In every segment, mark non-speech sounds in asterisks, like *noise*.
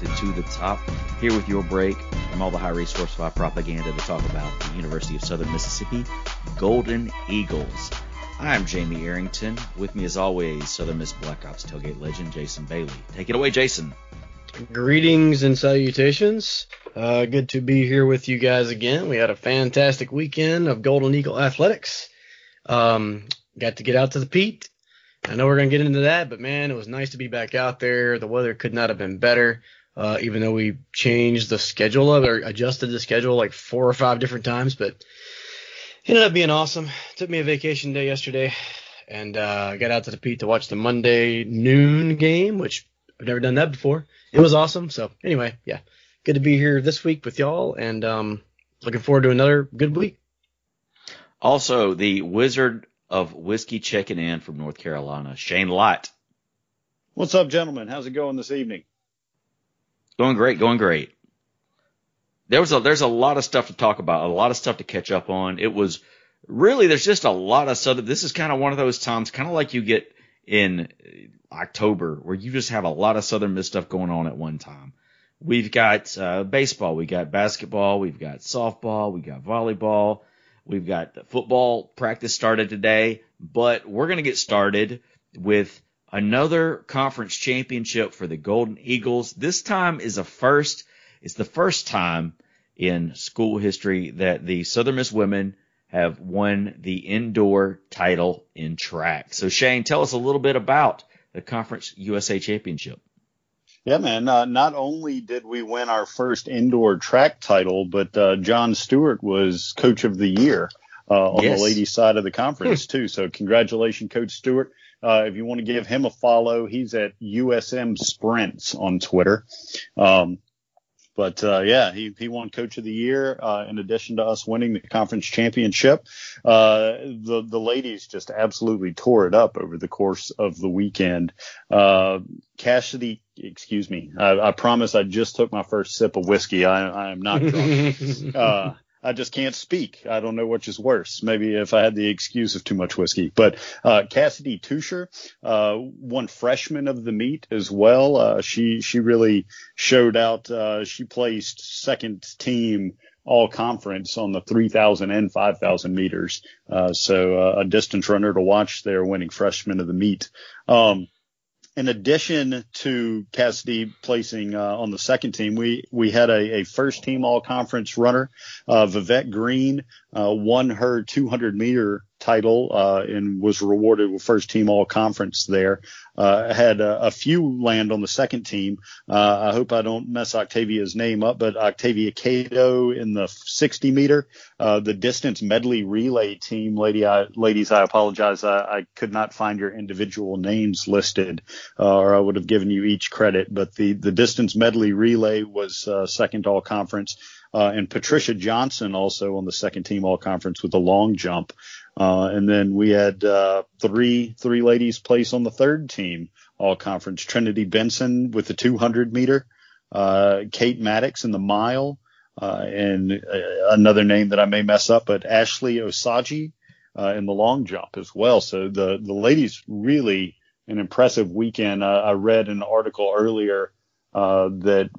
to To the Top. Here with your break from all the high resource five propaganda to talk about the University of Southern Mississippi Golden Eagles. I'm Jamie Arrington. With me, as always, Southern Miss Black Ops tailgate legend Jason Bailey. Take it away, Jason. Greetings and salutations. Uh, good to be here with you guys again. We had a fantastic weekend of Golden Eagle athletics. Um, got to get out to the Pete. I know we're gonna get into that, but man, it was nice to be back out there. The weather could not have been better. Uh, even though we changed the schedule of or adjusted the schedule like four or five different times, but it ended up being awesome. Took me a vacation day yesterday, and uh, got out to the Pete to watch the Monday noon game, which I've never done that before. It was awesome. So anyway, yeah, good to be here this week with y'all, and um, looking forward to another good week. Also, the Wizard of Whiskey checking in from North Carolina, Shane Lott. What's up, gentlemen? How's it going this evening? Going great, going great. There was a there's a lot of stuff to talk about, a lot of stuff to catch up on. It was really there's just a lot of stuff. This is kind of one of those times, kind of like you get in October, where you just have a lot of Southern Miss stuff going on at one time. We've got uh, baseball, we got basketball, we've got softball, we got volleyball, we've got football practice started today, but we're gonna get started with another conference championship for the Golden Eagles. This time is a first. It's the first time in school history that the Southern Miss women have won the indoor title in track. So Shane, tell us a little bit about the Conference USA Championship. Yeah, man. Uh, not only did we win our first indoor track title, but uh, John Stewart was Coach of the Year uh, on Yes. the ladies' side of the conference *laughs* too. So congratulations, Coach Stewart. Uh, if you want to give him a follow, he's at USM Sprints on Twitter. Um, but uh, yeah, he he won Coach of the Year uh, in addition to us winning the conference championship. Uh, the the ladies just absolutely tore it up over the course of the weekend. Uh, Cassidy, excuse me, I, I promise I just took my first sip of whiskey. I, I am not drunk. *laughs* I just can't speak. I don't know which is worse. Maybe if I had the excuse of too much whiskey. But uh, Cassidy Tusher uh, won freshman of the meet as well. Uh, she she really showed out. Uh, she placed second team all conference on the 3,000 and 5,000 meters. Uh, so uh, a distance runner to watch there, winning freshman of the meet. Um, in addition to Cassidy placing uh, on the second team, we we had a, a first team all conference runner, uh, Vivette Green, uh, won her 200 meter title uh, and was rewarded with first team all conference there. Uh, had a, a few land on the second team. Uh, I hope I don't mess Octavia's name up, but Octavia Cato in the 60 meter, uh, the distance medley relay team, lady, I, ladies, I apologize. I, I could not find your individual names listed, uh, or I would have given you each credit, but the, the distance medley relay was, uh, second all conference. And Patricia Johnson also on the second team all conference with the long jump. Uh, and then we had, uh, three, three ladies place on the third team all conference. Trinity Benson with the 200 meter, uh, Kate Maddox in the mile, uh, and uh, another name that I may mess up, but Ashley Osagi, uh, in the long jump as well. So the, the ladies really an impressive weekend. I read an article earlier, that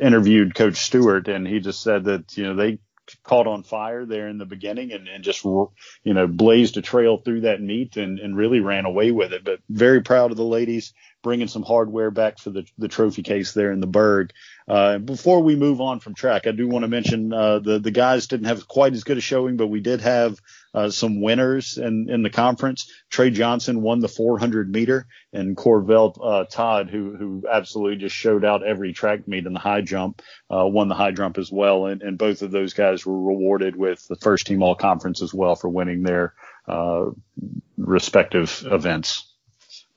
interviewed Coach Stewart, and he just said that you know they caught on fire there in the beginning and, and just you know blazed a trail through that meet and, and really ran away with it. But very proud of the ladies bringing some hardware back for the, the trophy case there in the Berg. Uh, before we move on from track, I do want to mention uh, the the guys didn't have quite as good a showing, but we did have uh, some winners in, in the conference. Trey Johnson won the 400 meter, and Corvell uh, Todd, who who absolutely just showed out every track meet in the high jump, uh, won the high jump as well. And, and both of those guys were rewarded with the first team all conference as well for winning their uh, respective events.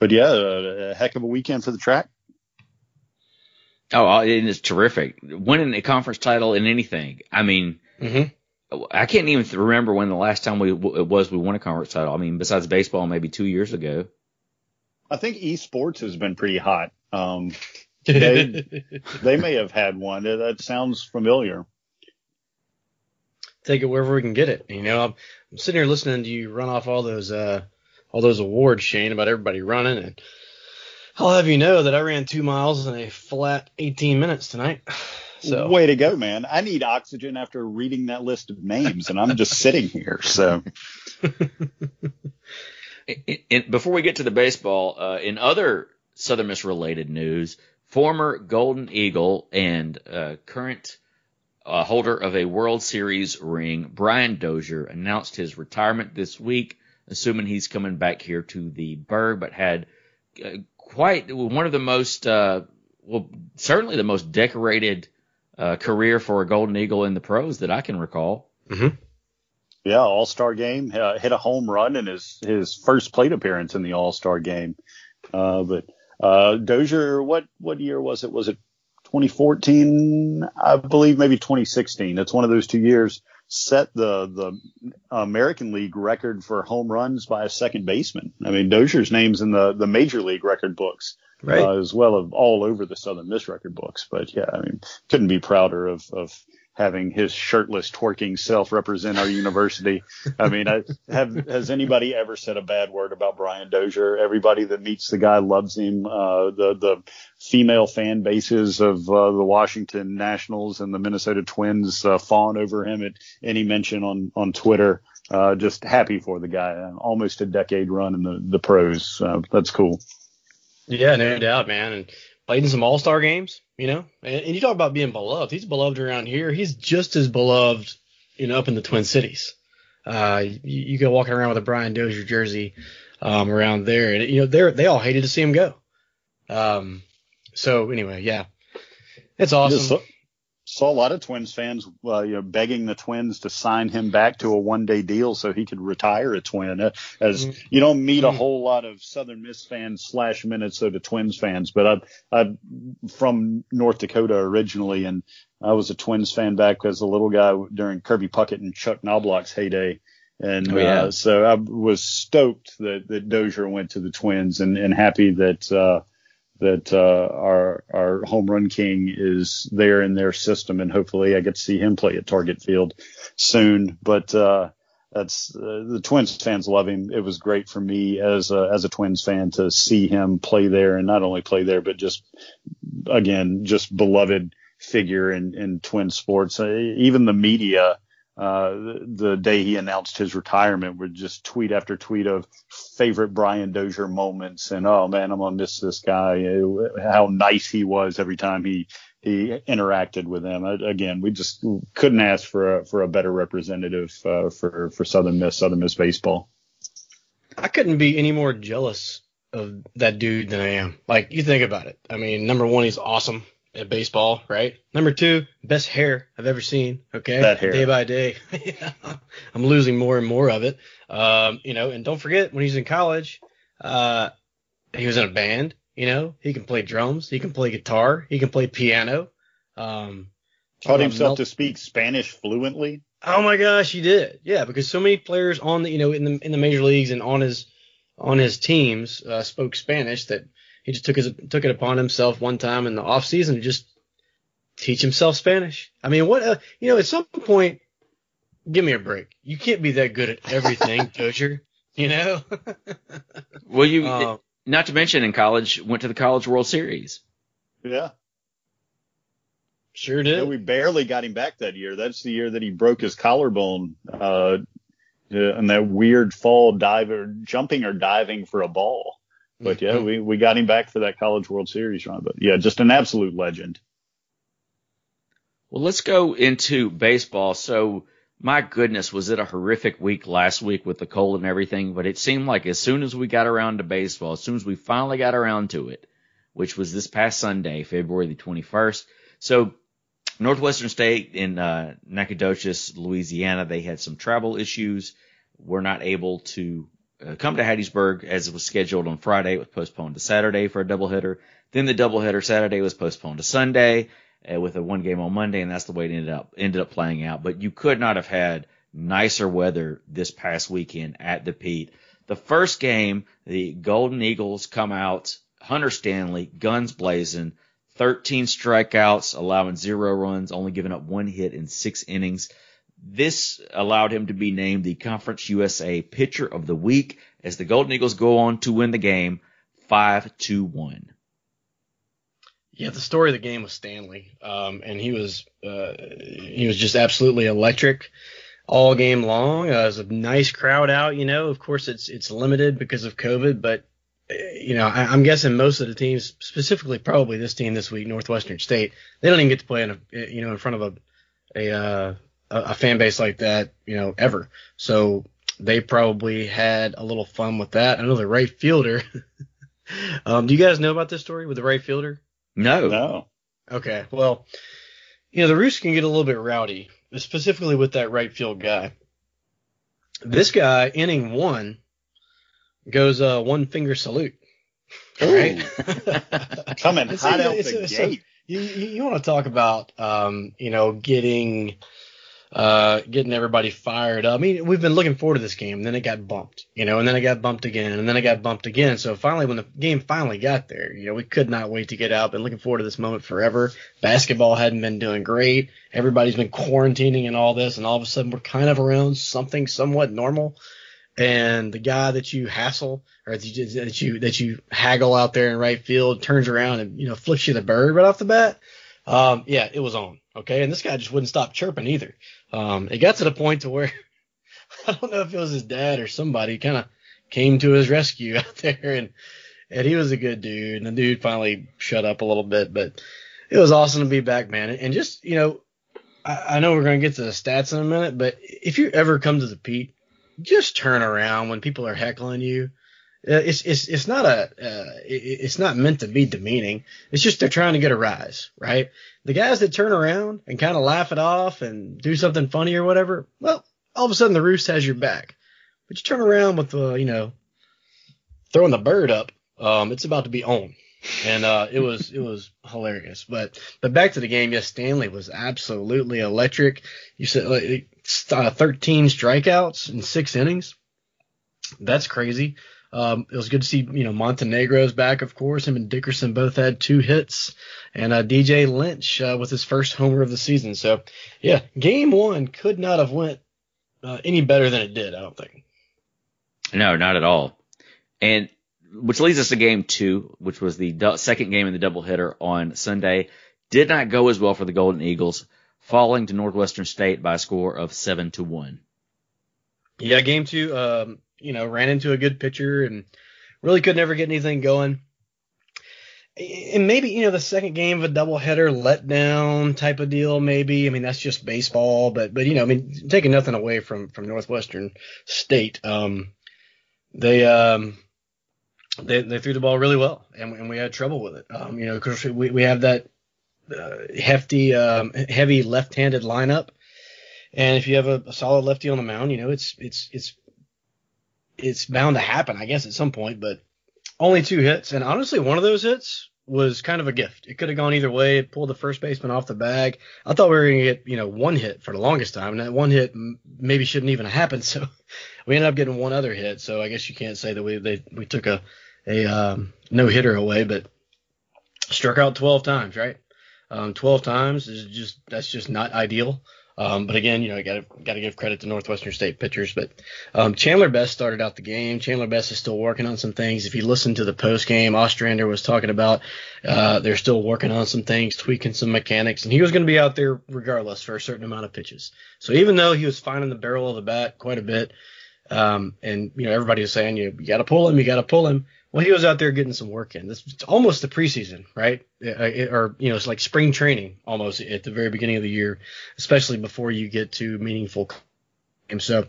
But yeah, a, a heck of a weekend for the track. Oh, it is terrific. Winning a conference title in anything. I mean, Mhm. I can't even remember when the last time we it was we won a conference title. I mean, besides baseball, maybe two years ago. I think esports has been pretty hot. Um, *laughs* they, they may have had one. That sounds familiar. Take it wherever we can get it. You know, I'm, I'm sitting here listening to you run off all those uh, all those awards, Shane, about everybody running, and I'll have you know that I ran two miles in a flat 18 minutes tonight. *sighs* So way to go, man! I need oxygen after reading that list of names, and I'm just sitting here. So. *laughs* in, in, before we get to the baseball, uh, in other Southern Miss related news, former Golden Eagle and uh, current uh, holder of a World Series ring, Brian Dozier, announced his retirement this week, assuming he's coming back here to the Burgh, but had uh, quite one of the most, uh, well, certainly the most decorated uh, career for a Golden Eagle in the pros that I can recall. Mm-hmm. Yeah, All Star game, uh, hit a home run in his his first plate appearance in the All Star game. Uh, but uh, Dozier, what what year was it? Was it 2014? I believe maybe 2016. It's one of those two years. Set the the American League record for home runs by a second baseman. I mean, Dozier's name's in the the Major League record books right. uh, as well of all over the Southern Miss record books. But yeah, I mean, couldn't be prouder of, of having his shirtless twerking self represent our university. I mean, I, have has anybody ever said a bad word about Brian Dozier? Everybody that meets the guy loves him. Uh, the the female fan bases of uh, the Washington Nationals and the Minnesota Twins uh, fawn over him at any mention on on Twitter. Uh, just happy for the guy. Almost a decade run in the the pros. Uh, that's cool. Yeah, no doubt, man. And played in some All Star games, you know. And, and, you talk about being beloved. He's beloved around here. He's just as beloved, you know, up in the Twin Cities. Uh, you, you go walking around with a Brian Dozier jersey um, around there, and you know they they all hated to see him go. Um, so anyway, yeah, it's awesome saw a lot of Twins fans, uh, you know, begging the Twins to sign him back to a one-day deal so he could retire a Twin. Uh, as mm-hmm. you don't meet a mm-hmm. whole lot of Southern Miss fans slash Minnesota Twins fans, but I'm, I'm from North Dakota originally, and I was a Twins fan back as a little guy during Kirby Puckett and Chuck Knobloch's heyday. And oh, yeah. uh, so I was stoked that, that Dozier went to the Twins and, and happy that uh, that uh, our our home run king is there in their system, and hopefully I get to see him play at Target Field soon. But uh, that's uh, the Twins fans love him. It was great for me as a, as a Twins fan to see him play there, and not only play there, but just again just beloved figure in in Twin sports. Uh, even the media uh, the, day he announced his retirement would just tweet after tweet of favorite Brian Dozier moments and oh man, I'm gonna miss this guy. How nice he was every time he he interacted with them. Again, we just couldn't ask for a for a better representative uh, for for Southern Miss Southern Miss baseball. I couldn't be any more jealous of that dude than I am. Like you think about it. I mean, number one, he's awesome at baseball, right? Number two, best hair I've ever seen. Okay, that hair. day by day, *laughs* I'm losing more and more of it. Um, you know, and don't forget when he's in college, uh, he was in a band. You know, he can play drums, he can play guitar, he can play piano. Um, taught himself to speak Spanish fluently. Oh my gosh, he did. Yeah, because so many players on the you know in the in the major leagues and on his on his teams uh, spoke Spanish that he just took his took it upon himself one time in the off season to just teach himself Spanish. I mean, what uh, you know, at some point, give me a break. You can't be that good at everything, *laughs* Dozier. You know. *laughs* well, you um, not to mention in college went to the College World Series. Yeah. Sure did. Yeah, we barely got him back that year. That's the year that he broke his collarbone uh, and that weird fall diver jumping or diving for a ball. But yeah, we, we got him back for that College World Series run. But yeah, just an absolute legend. Well, let's go into baseball. So, my goodness, was it a horrific week last week with the cold and everything? But it seemed like as soon as we got around to baseball, as soon as we finally got around to it, which was this past Sunday, February the 21st. So, Northwestern State in uh, Nacogdoches, Louisiana, they had some travel issues. Were not able to come to Hattiesburg as it was scheduled on Friday. It was postponed to Saturday for a doubleheader. Then the doubleheader Saturday was postponed to Sunday. uh, with a one game on Monday, and that's the way it ended up ended up playing out. But you could not have had nicer weather this past weekend at the Pete. The first game, the Golden Eagles come out, Hunter Stanley, guns blazing, 13 strikeouts, allowing zero runs, only giving up one hit in six innings. This allowed him to be named the Conference USA Pitcher of the Week as the Golden Eagles go on to win the game 5 to 1. Yeah, the story of the game was Stanley, um, and he was uh, he was just absolutely electric all game long. Uh, it was a nice crowd out. You know, of course it's it's limited because of COVID, but uh, you know I, am guessing most of the teams, specifically probably this team this week, Northwestern State, they don't even get to play in a you know in front of a a uh, a fan base like that, you know, ever. So they probably had a little fun with that. I know the right fielder. *laughs* um, do you guys know about this story with the right fielder? No. No. Okay. Well, you know, the Roost can get a little bit rowdy, specifically with that right field guy. This guy, inning one, goes uh, one finger salute. Right? *laughs* Coming hot out the gate. you, you want to talk about, um, you know, getting uh, getting everybody fired up. I mean, we've been looking forward to this game. And then it got bumped, you know, and then it got bumped again, and then it got bumped again. So finally, when the game finally got there, you know, we could not wait to get out. Been looking forward to this moment forever. Basketball hadn't been doing great. Everybody's been quarantining and all this, and all of a sudden we're kind of around something somewhat normal. And the guy that you hassle or that you, that you that you haggle out there in right field turns around and you know flicks you the bird right off the bat. Um, yeah, it was on. Okay, and this guy just wouldn't stop chirping either. Um, it got to the point to where *laughs* I don't know if it was his dad or somebody kind of came to his rescue *laughs* out there, and and he was a good dude. And the dude finally shut up a little bit, but it was awesome to be back, man. And just you know, I, I know we're gonna get to the stats in a minute, but if you ever come to the Pete, just turn around when people are heckling you. Uh, it's it's it's not a uh, it's not meant to be demeaning. It's just they're trying to get a rise, right? The guys that turn around and kind of laugh it off and do something funny or whatever, well, all of a sudden the roost has your back. But you turn around with the you know throwing the bird up, um, it's about to be on, and uh, it was it was hilarious. But but back to the game, yes, Stanley was absolutely electric. You said like, uh, 13 strikeouts in six innings. That's crazy. Um, it was good to see, you know, Montenegro's back, of course. Him and Dickerson both had two hits, and uh, DJ Lynch uh, with his first homer of the season. So, yeah, game one could not have went uh, any better than it did. I don't think. No, not at all. And which leads us to game two, which was the du- second game in the doubleheader on Sunday. Did not go as well for the Golden Eagles, falling to Northwestern State by a score of seven to one. Yeah, game two. Um, you know, ran into a good pitcher and really could never get anything going. And maybe, you know, the second game of a doubleheader letdown type of deal, maybe. I mean, that's just baseball, but, but, you know, I mean, taking nothing away from, from Northwestern State. Um, they, um, they, they threw the ball really well and, and we had trouble with it. Um, you know, cause we, we have that, uh, hefty, um, heavy left-handed lineup. And if you have a, a solid lefty on the mound, you know, it's, it's, it's it's bound to happen, I guess, at some point. But only two hits, and honestly, one of those hits was kind of a gift. It could have gone either way. It pulled the first baseman off the bag. I thought we were going to get, you know, one hit for the longest time, and that one hit maybe shouldn't even have happened. *laughs* So we ended up getting one other hit. So I guess you can't say that we they, we took a a um, no hitter away, but struck out 12 times, right? Um, 12 times is just that's just not ideal. Um, but again, you know, I got to got to give credit to Northwestern State pitchers. But um, Chandler Best started out the game. Chandler Best is still working on some things. If you listen to the post game, Ostrander was talking about uh, they're still working on some things, tweaking some mechanics, and he was going to be out there regardless for a certain amount of pitches. So even though he was finding the barrel of the bat quite a bit, um, and you know everybody was saying you, you got to pull him, you got to pull him. Well, he was out there getting some work in. This almost the preseason, right? or you know, it's like spring training almost at the very beginning of the year, especially before you get to meaningful games. So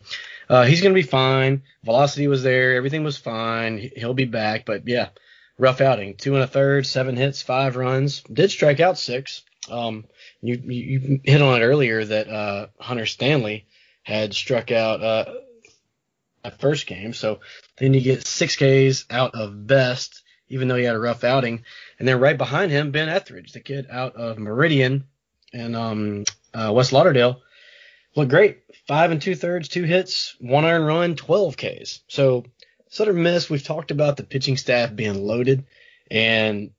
uh, he's going to be fine. Velocity was there, everything was fine. He'll be back, but yeah, rough outing. Two and a third, seven hits, five runs. Did strike out six. Um, you you hit on it earlier that uh, Hunter Stanley had struck out. Uh, that first game. So then you get six Ks out of Best, even though he had a rough outing. And then right behind him, Ben Ethridge, the kid out of Meridian and um, uh, West Lauderdale, looked great. Five and two thirds, two hits, one earned run, 12 Ks. So Southern Miss, we've talked about the pitching staff being loaded, and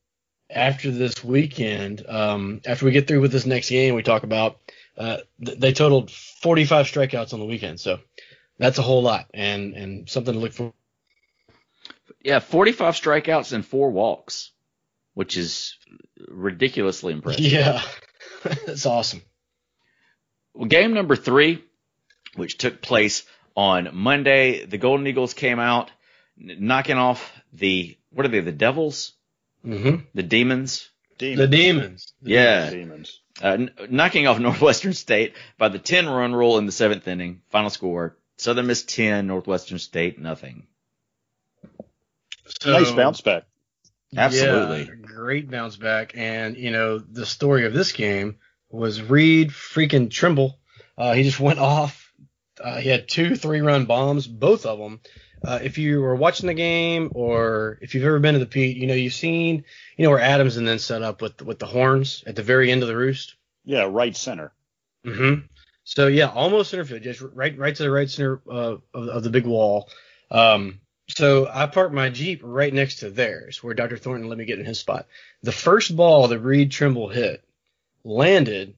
after this weekend, um, after we get through with this next game, we talk about uh, th- they totaled 45 strikeouts on the weekend. So that's a whole lot and and something to look for. Yeah, 45 strikeouts and four walks, which is ridiculously impressive. Yeah, *laughs* that's awesome. Well, game number three, which took place on Monday, the Golden Eagles came out knocking off the what are they? The Devils, Mm-hmm. the Demons. Demons. The demons. Yeah, Demons. uh, n- knocking off *laughs* Northwestern State by the 10 run rule in the seventh inning. Final score: Southern Miss 10, Northwestern State nothing. So, nice bounce back. Absolutely. Yeah, great bounce back. And, you know, the story of this game was Reed freaking Trimble. Uh, he just went *laughs* off. Uh, he had two three run bombs, both of them. Uh, if you were watching the game or if you've ever been to the Pete, you know, you've seen, you know, where Adams and then set up with, with the horns at the very end of the roost. Yeah, right center. Mm-hmm. So yeah, almost center field, just right, right to the right center uh, of, of the big wall. Um, so I parked my Jeep right next to theirs, where Dr. Thornton let me get in his spot. The first ball that Reed Trimble hit landed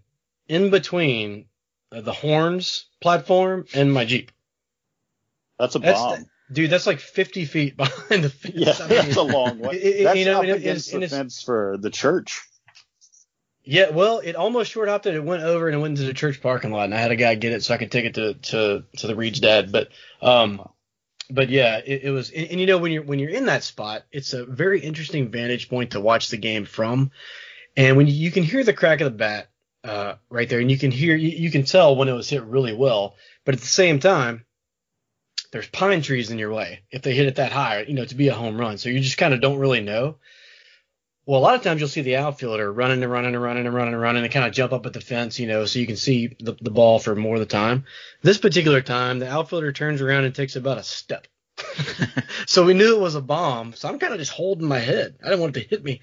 in between uh, the horns platform and my Jeep. That's a That's bomb. Dude, that's like 50 feet *laughs* behind the fence. yeah, I mean, that's a long way. it- it- that's you know, up it- against the fence for the church. Yeah, well, it almost short hopped it. It went over and it went into the church parking lot, and I had a guy get it so I could take it to to to the Reed's dad. But um, but yeah, it, it was. And, and you know when you're when you're in that spot, it's a very interesting vantage point to watch the game from. And when you, you can hear the crack of the bat uh, right there, and you can hear you, you can tell when it was hit really well. But at the same time, there's pine trees in your way if they hit it that high, you know, to be a home run. So you just kind of don't really know. Well, a lot of times you'll see the outfielder running and running and running and running and running and kind of jump up at the fence, you know, so you can see the, the ball for more of the time. This particular time, the outfielder turns around and takes about a step. *laughs* so we knew it was a bomb. So I'm kind of just holding my head. I didn't want it to hit me.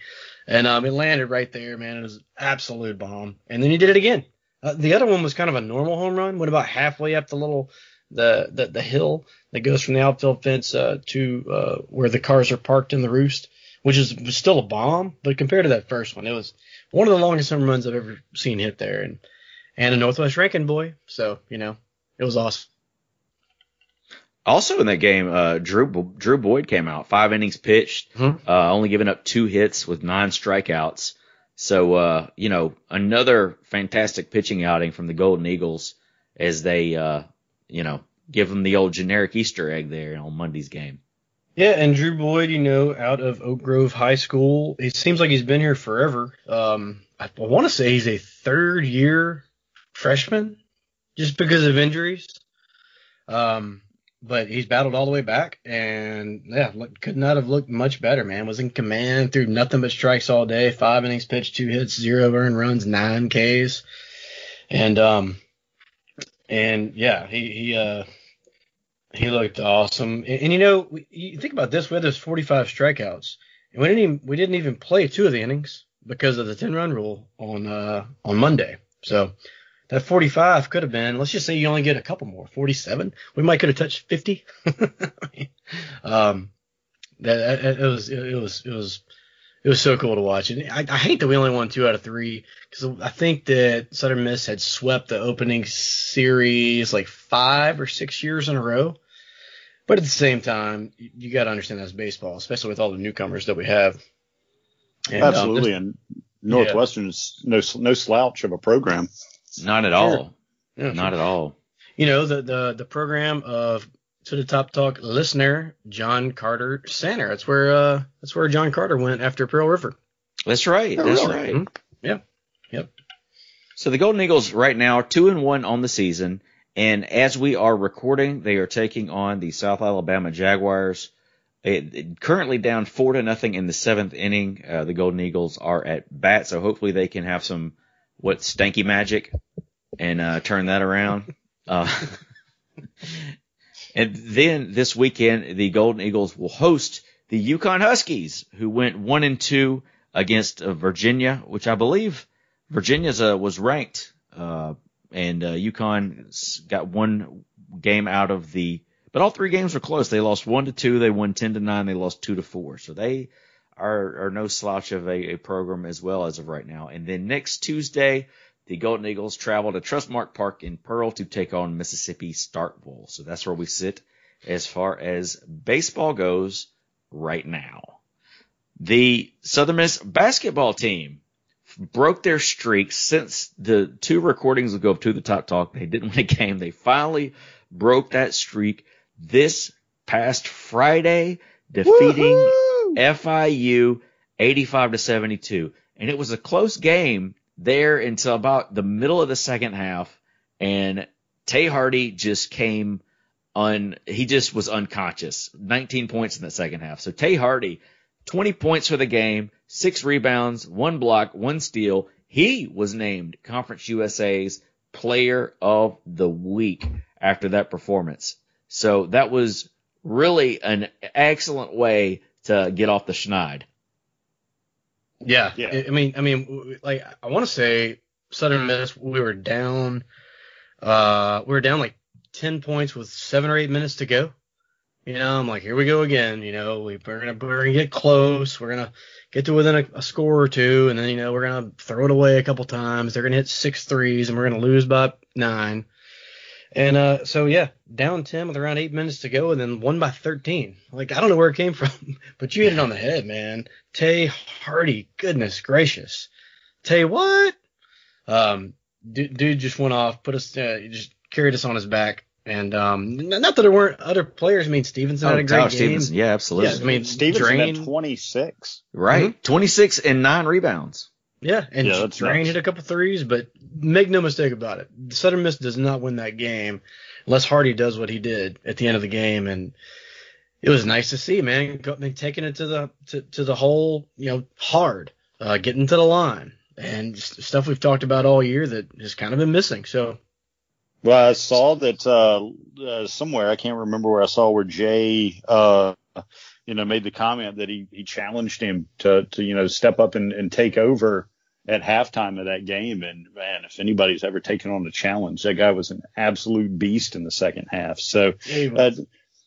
And um, it landed right there, man. It was an absolute bomb. And then he did it again. Uh, the other one was kind of a normal home run. Went about halfway up the little the the, the hill that goes from the outfield fence uh, to uh, where the cars are parked in the roost, which is was still a bomb. But compared to that first one, it was one of the longest home runs I've ever seen hit there, and and a Northwest Rankin boy. So you know, it was awesome. Also in that game, uh, Drew Drew Boyd came out, five innings pitched, Mhm. uh, only giving up two hits with nine strikeouts. So uh, you know, another fantastic pitching outing from the Golden Eagles as they uh, you know give them the old generic Easter egg there on Monday's game. Yeah, and Drew Boyd, you know, out of Oak Grove High School, it seems like he's been here forever. Um, I, I want to say he's a third year freshman, just because of injuries. Um, but he's battled all the way back, and yeah, look, could not have looked much better, man. Was in command, threw nothing but strikes all day, five innings pitched, two hits, zero earned runs, nine Ks, and um, and yeah, he he uh he looked awesome. And, and you know, we, you think about this: we had those 45 strikeouts, and we didn't even we didn't even play two of the innings because of the 10 run rule on uh, on Monday. So that 45 could have been. Let's just say you only get a couple more, 47. We might could have touched 50. *laughs* um, that, it was it was it was it was so cool to watch. And I, I hate that we only won two out of three because I think that Southern Miss had swept the opening series like five or six years in a row. But at the same time, you, you got to understand that's baseball, especially with all the newcomers that we have. And, um, Absolutely, and Northwestern's no no slouch of a program. Not at all. yeah, Not at all. you know the the the program of to the top talk listener John Carter Center. That's where uh that's where John Carter went after Pearl River. That's right. Oh, That's really? right. Mhm. Yeah. Yep. So the Golden Eagles right now are two and one on the season, and as we are recording, they are taking on the South Alabama Jaguars. It, it- currently down four to nothing in the seventh inning. Uh, the Golden Eagles are at bat, so hopefully they can have some what stanky magic and uh, turn that around. Uh, *laughs* and then this weekend, the Golden Eagles will host the UConn Huskies, who went one and two against uh, Virginia, which I believe Virginia's uh, was ranked, uh, and uh, UConn got one game out of the. But all three games were close. They lost one to two. They won ten to nine. They lost two to four. So they are are no slouch of a, a program as well as of right now. And then next Tuesday, the Golden Eagles travel to Trustmark Park in Pearl to take on Mississippi Starkville. So that's where we sit as far as baseball goes right now. The Southern Miss basketball team broke their streak since the two recordings ago of To the Top Talk. They didn't win a game. They finally broke that streak this past Friday, defeating Woo-hoo! FIU 85 to 72. And it was a close game there until about the middle of the second half. And Tay Hardy just came on, he just was unconscious. 19 points in the second half. So Tay Hardy, 20 points for the game, six rebounds, one block, one steal. He was named Conference USA's player of the week after that performance. So that was really an excellent way to get off the schneid. Yeah. yeah. I mean, I mean, like, I want to say Southern Miss, we were down, uh, we were down like 10 points with seven or eight minutes to go. You know, I'm like, here we go again. You know, we, we're gonna we're gonna get close. We're gonna get to within a, a, score or two, and then you know we're gonna throw it away a couple times. They're gonna hit six threes, and we're gonna lose by nine. And uh, so yeah, down ten with around eight minutes to go, and then one by thirteen. Like I don't know where it came *laughs* from, but you hit it on the head, man. Tay Hardy, goodness gracious, Tay what? Um, dude, dude just went off, put us, uh, just carried us on his back and um, not that there weren't other players. I mean, Stevenson oh, had a great game. Stevenson, yeah, absolutely. Yeah, I mean, Stevenson Draine, had 26. Right, mm-hmm. 26 and nine rebounds. Yeah, and yeah, Draine hit a couple threes, but make no mistake about it, The Southern Miss does not win that game unless Hardy does what he did at the end of the game, and it was nice to see, man, taking it to the to, to the hole, you know, hard, uh, getting to the line, and stuff we've talked about all year that has kind of been missing. So well, I saw that uh, uh, somewhere. I can't remember where I saw where Jay, uh, you know, made the comment that he he challenged him to to you know step up and, and take over at halftime of that game. And man, if anybody's ever taken on a challenge, that guy was an absolute beast in the second half. So, uh,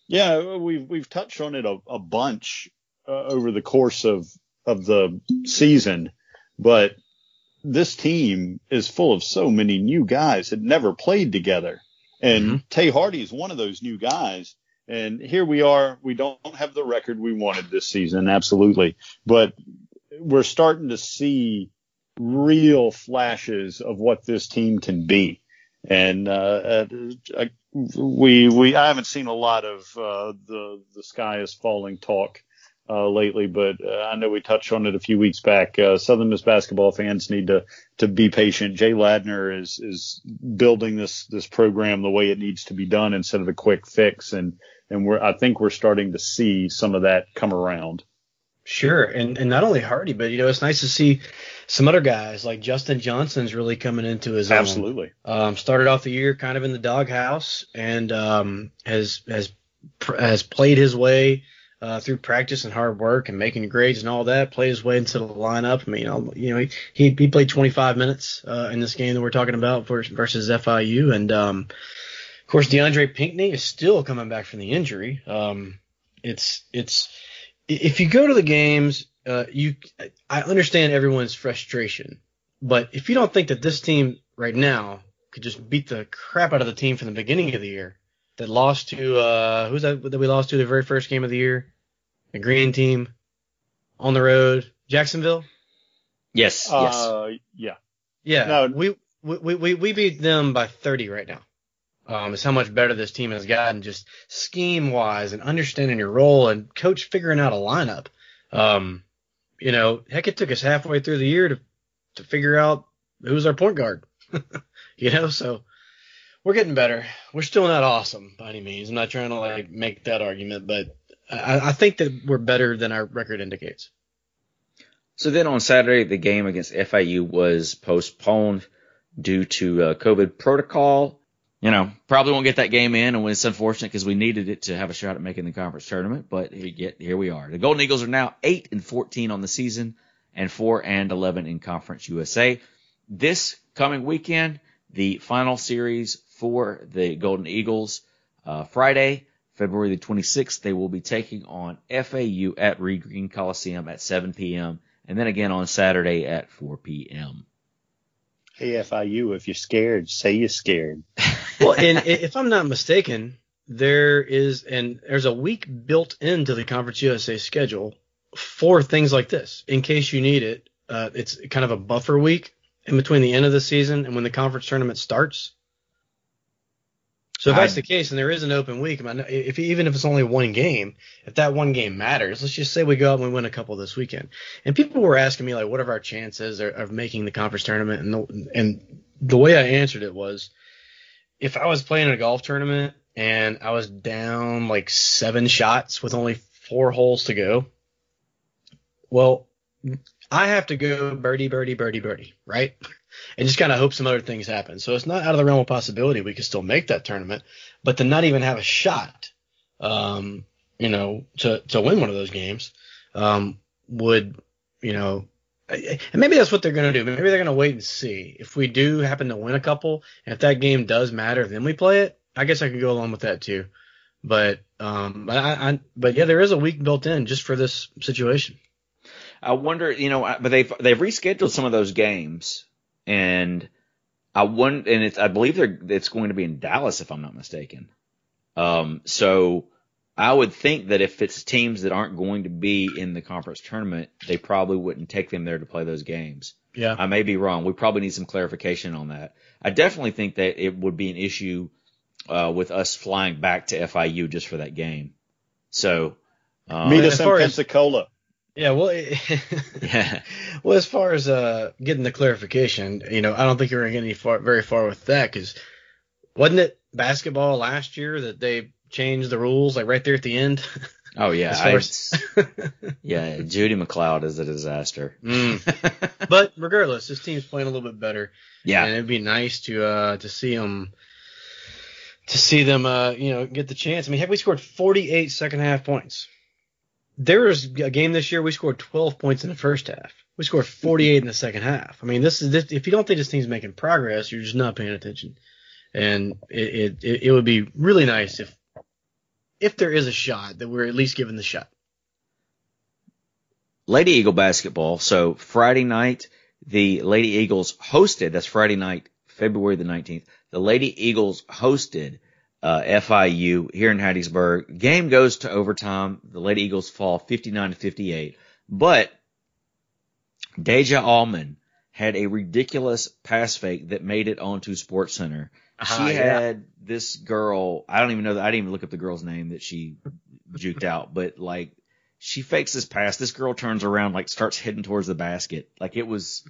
yeah, we've we've touched on it a, a bunch uh, over the course of of the season, but this team is full of so many new guys that never played together. And mm-hmm. Tay Hardy is one of those new guys. And here we are. We don't have the record we wanted this season, absolutely. But we're starting to see real flashes of what this team can be. And uh, uh, we we I haven't seen a lot of uh, the the sky is falling talk uh, lately, but uh, I know we touched on it a few weeks back. Uh, Southern Miss basketball fans need to to be patient. Jay Ladner is is building this this program the way it needs to be done instead of a quick fix, and and we're I think we're starting to see some of that come around. Sure, and and not only Hardy, but you know it's nice to see some other guys like Justin Johnson's really coming into his Absolutely. own. Um, started off the year kind of in the doghouse and um, has has has played his way uh, through practice and hard work and making grades and all that, played his way into the lineup. I mean, you know, he he, played 25 minutes uh, in this game that we're talking about versus FIU, and um, of course DeAndre Pinckney is still coming back from the injury. Um, it's it's if you go to the games, uh, you I understand everyone's frustration, but if you don't think that this team right now could just beat the crap out of the team from the beginning of the year that lost to uh, who's that that we lost to the very first game of the year? The green team on the road, Jacksonville. Yes. Uh, yes. Yeah. Yeah. No. We, we, we, we beat them by 30 right now. Um, it's how much better this team has gotten just scheme wise and understanding your role and coach figuring out a lineup. Um, you know, heck, it took us halfway through the year to, to figure out who's our point guard. *laughs* you know, so we're getting better. We're still not awesome by any means. I'm not trying to like make that argument, but I, I think that we're better than our record indicates. So then on Saturday, the game against FIU was postponed due to uh, COVID protocol. You know, probably won't get that game in, and it's unfortunate because we needed it to have a shot at making the conference tournament. But here, here we are. The Golden Eagles are now eight and fourteen on the season, and 4 and 11 in Conference USA. This coming weekend, the final series for the Golden Eagles, uh, Friday, February the 26th, they will be taking on FAU at Reed Green Coliseum at 7 p.m. and then again on Saturday at 4 p.m. Hey, FIU, if you're scared, say you're scared. *laughs* well, and if I'm not mistaken, there is and there's a week built into the Conference USA schedule for things like this in case you need it. Uh, it's kind of a buffer week in between the end of the season and when the conference tournament starts. So if that's the case, and there is an open week, if even if it's only one game, if that one game matters, let's just say we go out and we win a couple this weekend. And people were asking me like, what are our chances of making the conference tournament? And the, and the way I answered it was, if I was playing a golf tournament and I was down like seven shots with only four holes to go, well, I have to go birdie, birdie, birdie, birdie, right? And just kind of hope some other things happen. So it's not out of the realm of possibility we could still make that tournament, but to not even have a shot, um, you know, to to win one of those games, um, would, you know, and maybe that's what they're going to do. Maybe they're going to wait and see. If we do happen to win a couple, and if that game does matter, then we play it. I guess I could go along with that too. But um, but I, I but yeah, there is a week built in just for this situation. I wonder, you know, but they've they've rescheduled some of those games, and I wonder, and it's I believe they're it's going to be in Dallas if I'm not mistaken. Um, so I would think that if it's teams that aren't going to be in the conference tournament, they probably wouldn't take them there to play those games. Yeah, I may be wrong. We probably need some clarification on that. I definitely think that it would be an issue uh, with us flying back to FIU just for that game. So um, meet us in Pensacola. Yeah, well, *laughs* yeah. Well, as far as uh, getting the clarification, you know, I don't think you're going to get any far, very far with that because wasn't it basketball last year that they changed the rules like right there at the end? *laughs* Oh yeah, I, as, *laughs* yeah. Judy MacLeod is a disaster. Mm. but regardless, this team's playing a little bit better. Yeah, and it'd be nice to uh, to see them to see them uh, you know get the chance. I mean, heck, we scored 48 second half points there was a game this year we scored 12 points in the first half. We scored 48 in the second half. I mean, this is this, if you don't think this team's making progress, you're just not paying attention. And it, it it would be really nice if if there is a shot that we're at least given the shot. Lady Eagle basketball. So Friday night, the Lady Eagles hosted. That's Friday night, February the 19th. The Lady Eagles hosted uh, FIU here in Hattiesburg. Game goes to overtime. The Lady Eagles fall 59 to 58. But Deja Allman had a ridiculous pass fake that made it onto Sports Center. Uh, she yeah. had this girl. I don't even know that. I didn't even look up the girl's name that she juked out, but like she fakes this pass. This girl turns around, like starts heading towards the basket. Like it was,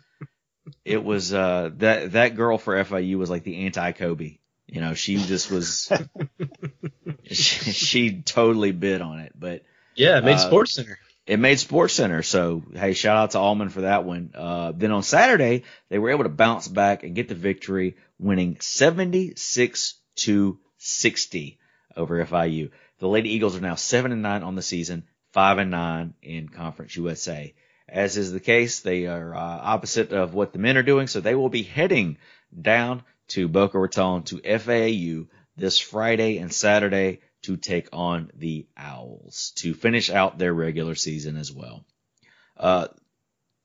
it was, uh, that, that girl for FIU was like the anti Kobe. You know, she just was, *laughs* *laughs* she, she, totally bid on it. But yeah, it made uh, Sports Center. It made Sports Center. So hey, shout out to Allman for that one. Uh, then on Saturday, they were able to bounce back and get the victory, winning 76 to 60 over FIU. The Lady Eagles are now seven and nine on the season, five and nine in Conference USA. As is the case, they are uh, opposite of what the men are doing, so they will be heading down to Boca Raton to FAU this Friday and Saturday to take on the Owls to finish out their regular season as well. Uh,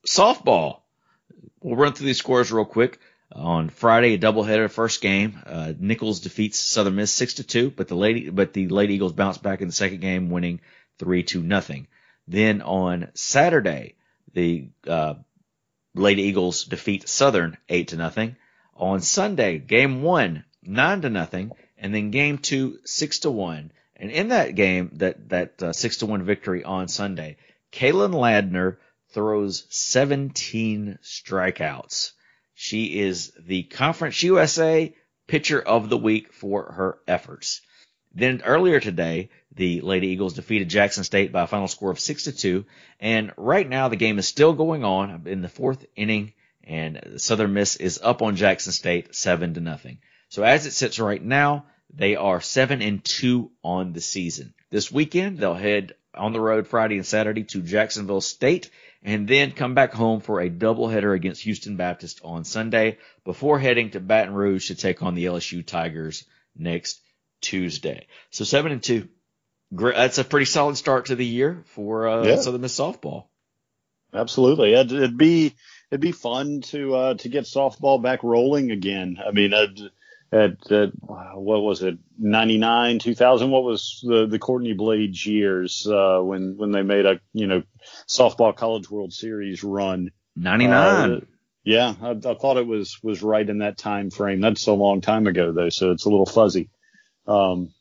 softball. We'll run through these scores real quick. On Friday, a doubleheader first game. Uh, Nicholls defeats Southern Miss six to two, but the lady but the Lady Eagles bounce back in the second game, winning three to nothing. Then on Saturday, the uh, Lady Eagles defeat Southern eight to nothing on Sunday, game one, nine to nothing, and then game two, six to one. And in that game, that that uh, six to one victory on Sunday, Kaylin Ladner throws 17 strikeouts. She is the Conference USA pitcher of the week for her efforts. Then earlier today, the Lady Eagles defeated Jackson State by a final score of six to two, and right now the game is still going on in the fourth inning and Southern Miss is up on Jackson State seven to nothing. So as it sits right now, they are seven and two on the season. This weekend they'll head on the road Friday and Saturday to Jacksonville State, and then come back home for a doubleheader against Houston Baptist on Sunday before heading to Baton Rouge to take on the LSU Tigers next Tuesday. So seven and two. That's a pretty solid start to the year for uh, Yeah. Southern Miss softball. Absolutely. It'd, it'd be it'd be fun to uh, to get softball back rolling again. I mean, at, at, at what was it, ninety nine, two thousand? What was the the Courtney Blades years uh, when when they made a you know softball College World Series run? Ninety nine. Uh, yeah, I, I thought it was was right in that time frame. That's a long time ago though, so it's a little fuzzy. Um,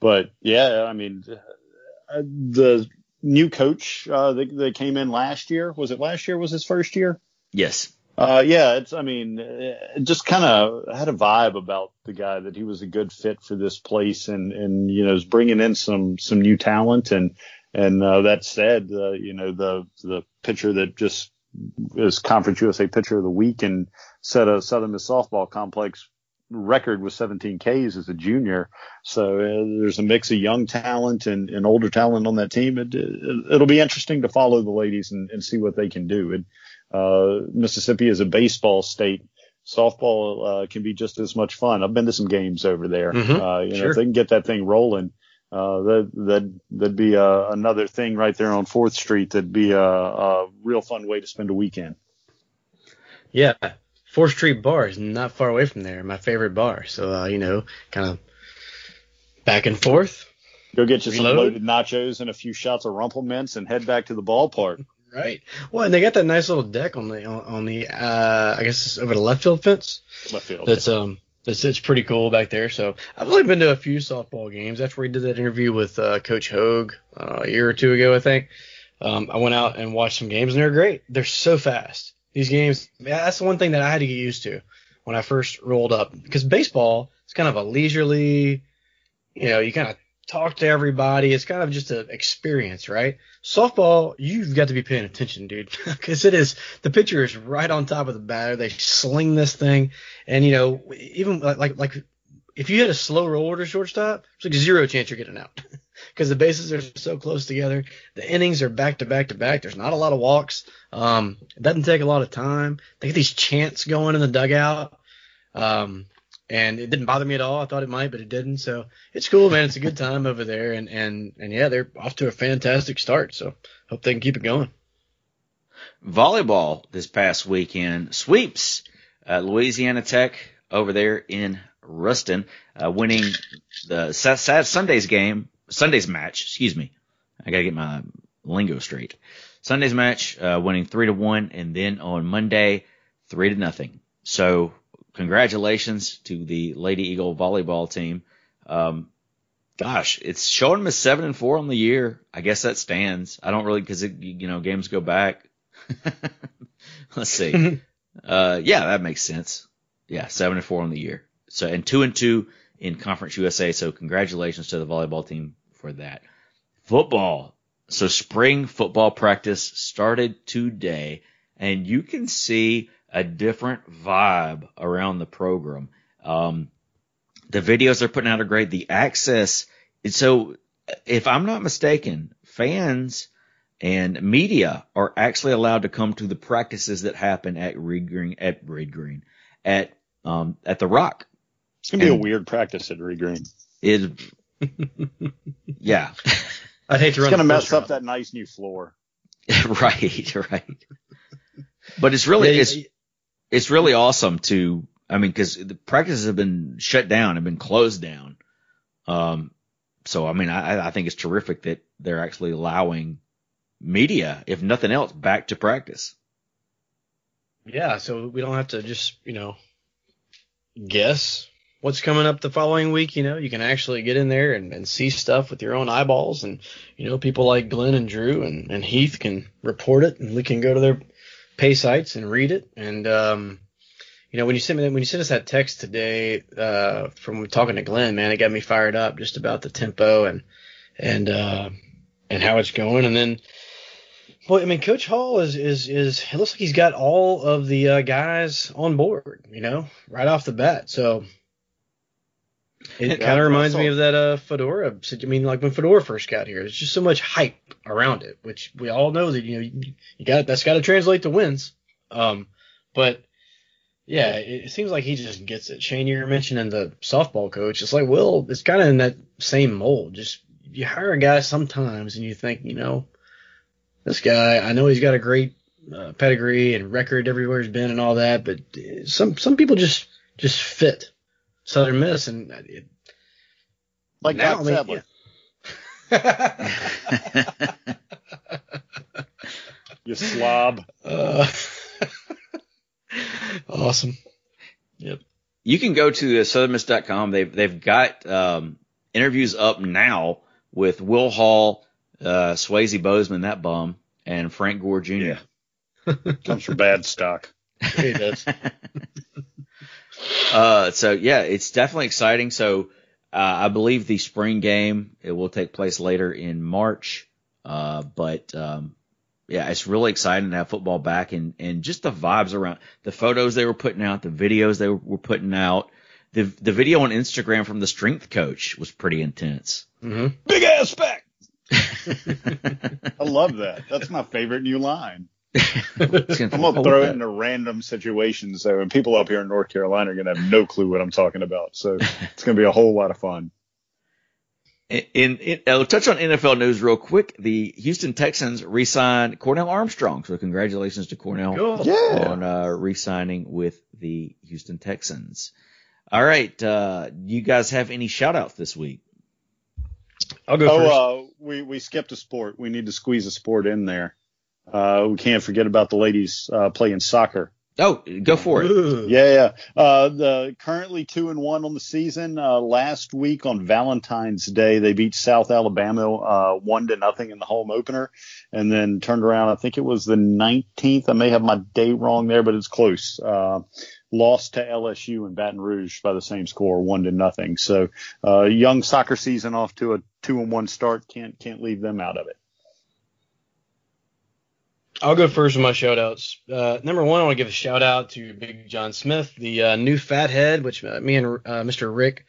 but yeah, I mean, uh, the new coach uh, that, that came in last year was it last year was his first year? Yes. Uh, yeah, it's. I mean, it just kind of had a vibe about the guy that he was a good fit for this place, and and you know is bringing in some some new talent, and and uh, that said, uh, you know the the pitcher that just is Conference USA Pitcher of the Week and set a Southern Miss softball complex record with 17 Ks as a junior. So uh, there's a mix of young talent and, and older talent on that team. It, it, it'll be interesting to follow the ladies and, and see what they can do. It, uh, Mississippi is a baseball state. Softball uh, can be just as much fun. I've been to some games over there. Mhm, Uh, you know, sure. if they can get that thing rolling, uh, that that that'd be uh, another thing right there on Fourth Street. That'd be a, a real fun way to spend a weekend. Yeah, Fourth Street Bar is not far away from there. My favorite bar. So uh, you know, kind of back and forth. Go get you some loaded nachos and a few shots of Rumple Minze and head back to the ballpark. Right. Well, and they got that nice little deck on the on, the uh, I guess it's over the left field fence. Left field. That's um that's it's pretty cool back there. So I've only been to a few softball games. That's where we did that interview with uh, Coach Hogue uh, a year or two ago, I think. Um, I went out and watched some games, and they're great. They're so fast. These games. yeah, That's the one thing that I had to get used to when I first rolled up because baseball is kind of a leisurely. You know, you kind of talk to everybody. It's kind of just an experience, right? Softball, you've got to be paying attention, dude, *laughs* because it is the pitcher is right on top of the batter. They sling this thing, and you know, even like like, like if you hit a slow roller to shortstop, it's like zero chance you're getting out *laughs* because the bases are so close together. The innings are back to back to back. There's not a lot of walks. Um, it doesn't take a lot of time. They get these chants going in the dugout. Um, and it didn't bother me at all. I thought it might, but it didn't. So it's cool, man. It's a good time over there, and and and yeah, they're off to a fantastic start. So hope they can keep it going. volleyball this past weekend sweeps uh, Louisiana Tech over there in Ruston, uh, winning the Sa- Sa- Sunday's game, Sunday's match. Excuse me, I gotta get my lingo straight. Sunday's match, uh, winning three to one, and then on Monday, three to nothing. So congratulations to the Lady Eagle volleyball team. Um, gosh, it's showing them as seven and four on the year. I guess that stands. I don't really because you know games go back. *laughs* Let's see. *laughs* uh, yeah, that makes sense. Yeah, seven and four on the year. So and two and two in Conference USA. So congratulations to the volleyball team for that. Football. So spring football practice started today, and you can see a different vibe around the program. Um, the videos they're putting out are great. The access. So if I'm not mistaken, fans and media are actually allowed to come to the practices that happen at Reed Green at Reed Green at um at the Rock. It's gonna be a weird practice at Reed Green. It yeah. *laughs* I'd hate to It's gonna mess first up that nice new floor. *laughs* right, right. But it's really Yeah, it's yeah, it's really awesome to I mean because the practices have been shut down, have been closed down. Um, so I mean I I think it's terrific that they're actually allowing media, if nothing else, back to practice. Yeah, so we don't have to just, you know, guess what's coming up the following week. You know, you can actually get in there and, and see stuff with your own eyeballs. And, you know, people like Glenn and Drew and, and Heath can report it and we can go to their pay sites and read it. And, um, you know, when you sent me when you sent us that text today, uh, from talking to Glenn, man, it got me fired up just about the tempo and, and, uh, and how it's going. And then, well, I mean, Coach Hall is is is. It looks like he's got all of the uh, guys on board. You know, right off the bat. So It kind of reminds also- me of that uh, Fedora. I mean, like when Fedora first got here, there's just so much hype around it, which we all know that you know you, you got that's got to translate to wins. Um, but yeah, it, it seems like he just gets it. Shane, you were mentioning the softball coach. It's like, well, it's kind of in that same mold. Just you hire a guy sometimes, and you think, you know, this guy. I know he's got a great uh, pedigree and record everywhere he's been and all that, but uh, some some people just just fit Southern Miss, and it, Like now, Doc I mean, Sadler. *laughs* *laughs* You slob. Uh, *laughs* awesome. Yep. You can go to uh, southernmiss.com. They've they've got um, interviews up now with Will Hall, uh, Swayze Bozeman, that bum, and Frank Gore Jr. Yeah. Comes from bad stock. He does. Uh, so yeah, it's definitely exciting. So uh, I believe the spring game it will take place later in March. Uh, but um, yeah, it's really exciting to have football back and and just the vibes around the photos they were putting out, the videos they were, were putting out. The the video on Instagram from the strength coach was pretty intense. hmm Big ass back. *laughs* I love that. That's my favorite new line. I'm gonna throw it into random situations so and people up here in North Carolina are gonna have no clue what I'm talking about. So it's gonna be a whole lot of fun. In, in I'll touch on NFL news real quick. The Houston Texans re-signed Cornell Armstrong, so congratulations to Cornell Cool. Yeah. on uh, re-signing with the Houston Texans. All right, uh, you guys have any shout-outs this week? I'll go first. Oh, uh, we we skipped a sport. We need to squeeze a sport in there. Uh, we can't forget about the ladies uh, playing soccer. Oh, go for it. Ooh. Yeah, yeah. Uh, the currently two and one on the season. Uh, last week on Valentine's Day, they beat South Alabama uh, one to nothing in the home opener, and then turned around. I think it was the 19th. I may have my date wrong there, but it's close. Uh, lost to LSU in Baton Rouge by the same score, one to nothing. So, uh, young soccer season off to a two and one start. Can't can't leave them out of it. I'll go first with my shout outs. Uh, number one, I want to give a shout out to Big John Smith, the uh, new fathead, which uh, me and uh, Mr. Rick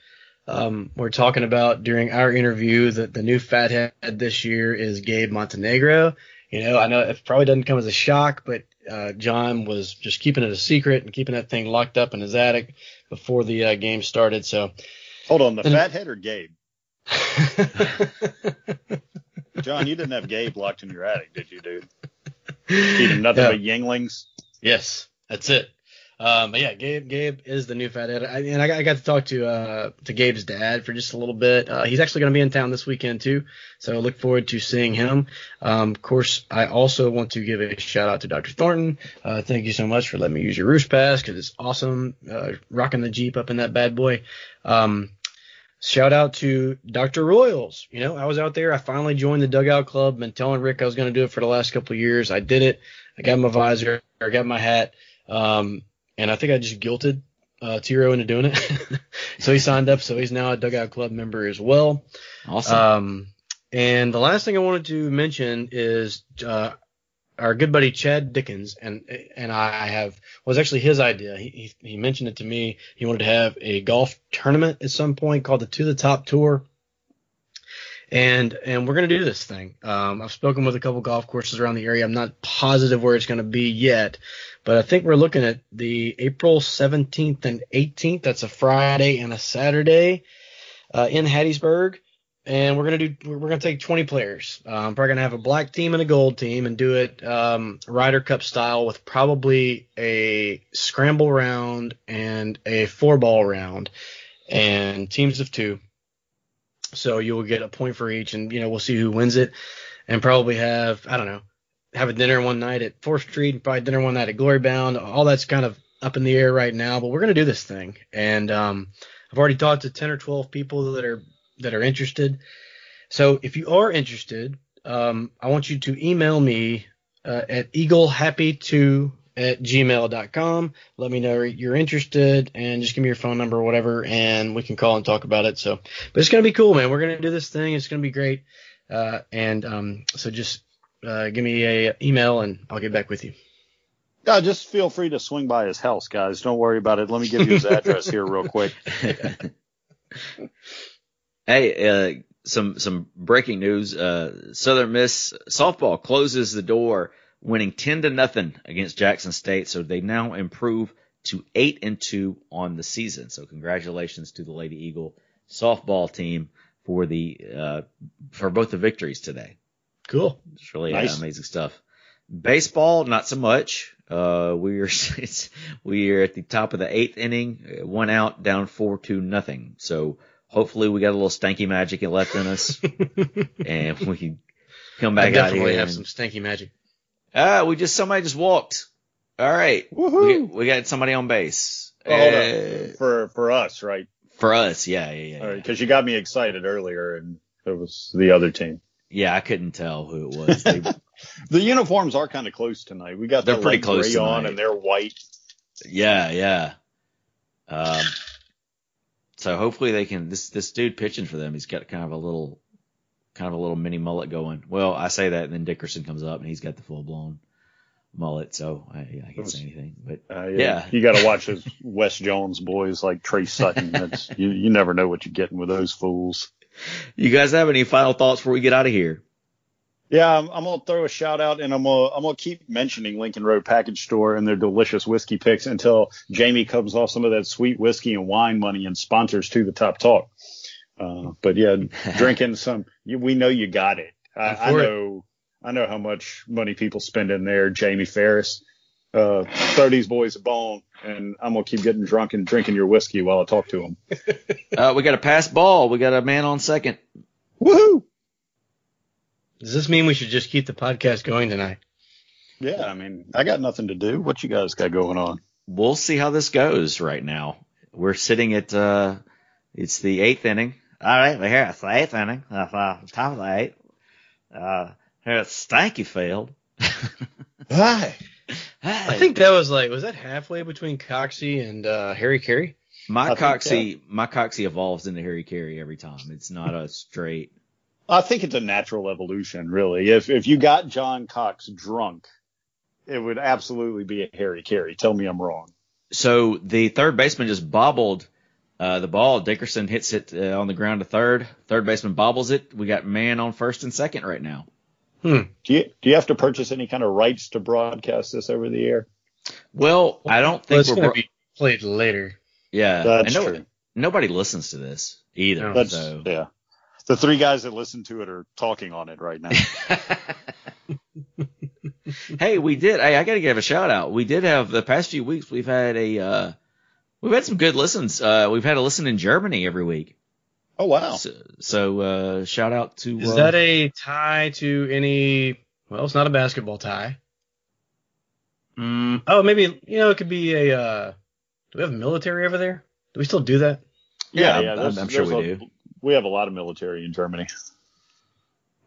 um, were talking about during our interview. That the new fathead this year is Gabe Montenegro. You know, I know it probably doesn't come as a shock, but uh, John was just keeping it a secret and keeping that thing locked up in his attic before the uh, game started. So, Hold on, the And- fathead or Gabe? *laughs* John, you didn't have Gabe locked in your attic, did you, dude? Eating nothing Yeah. but Yuenglings. Yes, that's it. Um, but yeah, Gabe, Gabe is the new fathead, I, and I got, I got to talk to uh, to Gabe's dad for just a little bit. Uh, he's actually going to be in town this weekend too, so I look forward to seeing him. Um, of course, I also want to give a shout out to Dr. Thornton. Uh, thank you so much for letting me use your roost pass because it's awesome uh, rocking the Jeep up in that bad boy. Um, shout out to Dr. Royals. You know, I was out there. I finally joined the dugout club. Been telling Rick I was going to do it for the last couple of years. I did it. I got my visor. I got my hat. Um, and I think I just guilted uh, Tiro into doing it. *laughs* so he signed up. So he's now a dugout club member as well. Awesome. Um, and the last thing I wanted to mention is uh, our good buddy Chad Dickens and and I have was actually his idea. He, he mentioned it to me. He wanted to have a golf tournament at some point called the To the Top Tour. And and we're gonna do this thing. Um, I've spoken with a couple golf courses around the area. I'm not positive where it's gonna be yet, but I think we're looking at the April 17th and 18th. That's a Friday and a Saturday uh, in Hattiesburg and we're gonna do we're gonna take 20 players. Um, probably gonna have a black team and a gold team, and do it um, Ryder Cup style with probably a scramble round and a four ball round, and teams of two. So you will get a point for each, and you know we'll see who wins it, and probably have I don't know have a dinner one night at Fourth Street, and probably dinner one night at Glory Bound. All that's kind of up in the air right now, but we're gonna do this thing, and um, I've already talked to 10 or 12 people that are that are interested. So if you are interested, um, I want you to email me uh, at eaglehappy2 at gmail.com. Let me know you're interested and just give me your phone number or whatever, and we can call and talk about it. So, but it's going to be cool, man. We're going to do this thing. It's going to be great. Uh, and um, so just uh, give me a email and I'll get back with you. Yeah, just feel free to swing by his house, guys. Don't worry about it. Let me give you his address here real quick. *laughs* hey, uh, some some breaking news. Uh, Southern Miss softball closes the door, winning ten to nothing against Jackson State. So they now improve to eight and two on the season. So congratulations to the Lady Eagle softball team for the uh, for both the victories today. Cool. It's really Nice. uh, amazing stuff. Baseball, not so much. Uh, we are it's, *laughs* we are at the top of the eighth inning, uh, one out, down four to nothing. So hopefully we got a little stanky magic left in us, *laughs* and we can come I back out definitely here. have and- some stanky magic. Ah, we just somebody just walked. All right, we, Woohoo! we got somebody on base. Oh, hold Uh, up. For for us, right? for us, yeah, yeah, yeah. All right, yeah. because you got me excited earlier, and it was the other team. Yeah, I couldn't tell who it was. They, *laughs* The uniforms are kind of close tonight. We got They're the pretty light close gray on, tonight. and they're white. Yeah, yeah. Um, so hopefully they can. This this dude pitching for them, he's got kind of a little, kind of a little mini mullet going. Well, I say that, and then Dickerson comes up, and he's got the full blown mullet. So I, I can't say anything. But Uh, Yeah. you got to watch those *laughs* Wes Jones boys like Trey Sutton. That's you, you never know what you're getting with those fools. you guys have any final thoughts before we get out of here? Yeah, I'm, I'm gonna throw a shout out, and I'm gonna I'm gonna keep mentioning Lincoln Road Package Store and their delicious whiskey picks until Jamie comes off some of that sweet whiskey and wine money and sponsors to the top talk. Uh, but yeah, *laughs* drinking some, you, we know you got it. I, I for it. know I know how much money people spend in there. Jamie Ferris, uh, throw these boys a bone, and I'm gonna keep getting drunk and drinking your whiskey while I talk to them. *laughs* Uh, we got a pass ball. We got a man on second. Woohoo! Does this mean we should just keep the podcast going tonight? Yeah, I mean, I got nothing to do. What you guys got going on? We'll see how this goes. Right now, we're sitting at uh, it's the eighth inning. All right, we're here. It's the eighth inning. Uh, uh, top of the eighth. Uh, here at Stankyfield. *laughs* Hi. Hi. I think that was like, was that halfway between Coxie and uh, Harry Caray? my I think, Coxie, my Coxie evolves into Harry Caray every time. It's not a straight. I think it's a natural evolution, really. If if you got John Cox drunk, it would absolutely be a Harry Caray. Tell me I'm wrong. So the third baseman just bobbled uh, the ball. Dickerson hits it uh, on the ground to third. Third baseman bobbles it. We got man on first and second right now. Hmm. Do you do you have to purchase any kind of rights to broadcast this over the air? Well, I don't Well, think it's we're. going to bro- be played later. yeah, That's and no- true. Nobody listens to this either. No. That's so. yeah. The three guys that listen to it are talking on it right now. *laughs* hey, we did. Hey, I got to give a shout out. We did have the past few weeks. We've had a uh, we've had some good listens. Uh, we've had a listen in Germany every week. oh wow. So, so uh, shout out to. Is uh, that a tie to any? Well, it's not a basketball tie. mm, Oh, maybe you know it could be a. Uh, do we have military over there? Do we still do that? Yeah, I'm- I'm sure we a- do. We have a lot of military in Germany.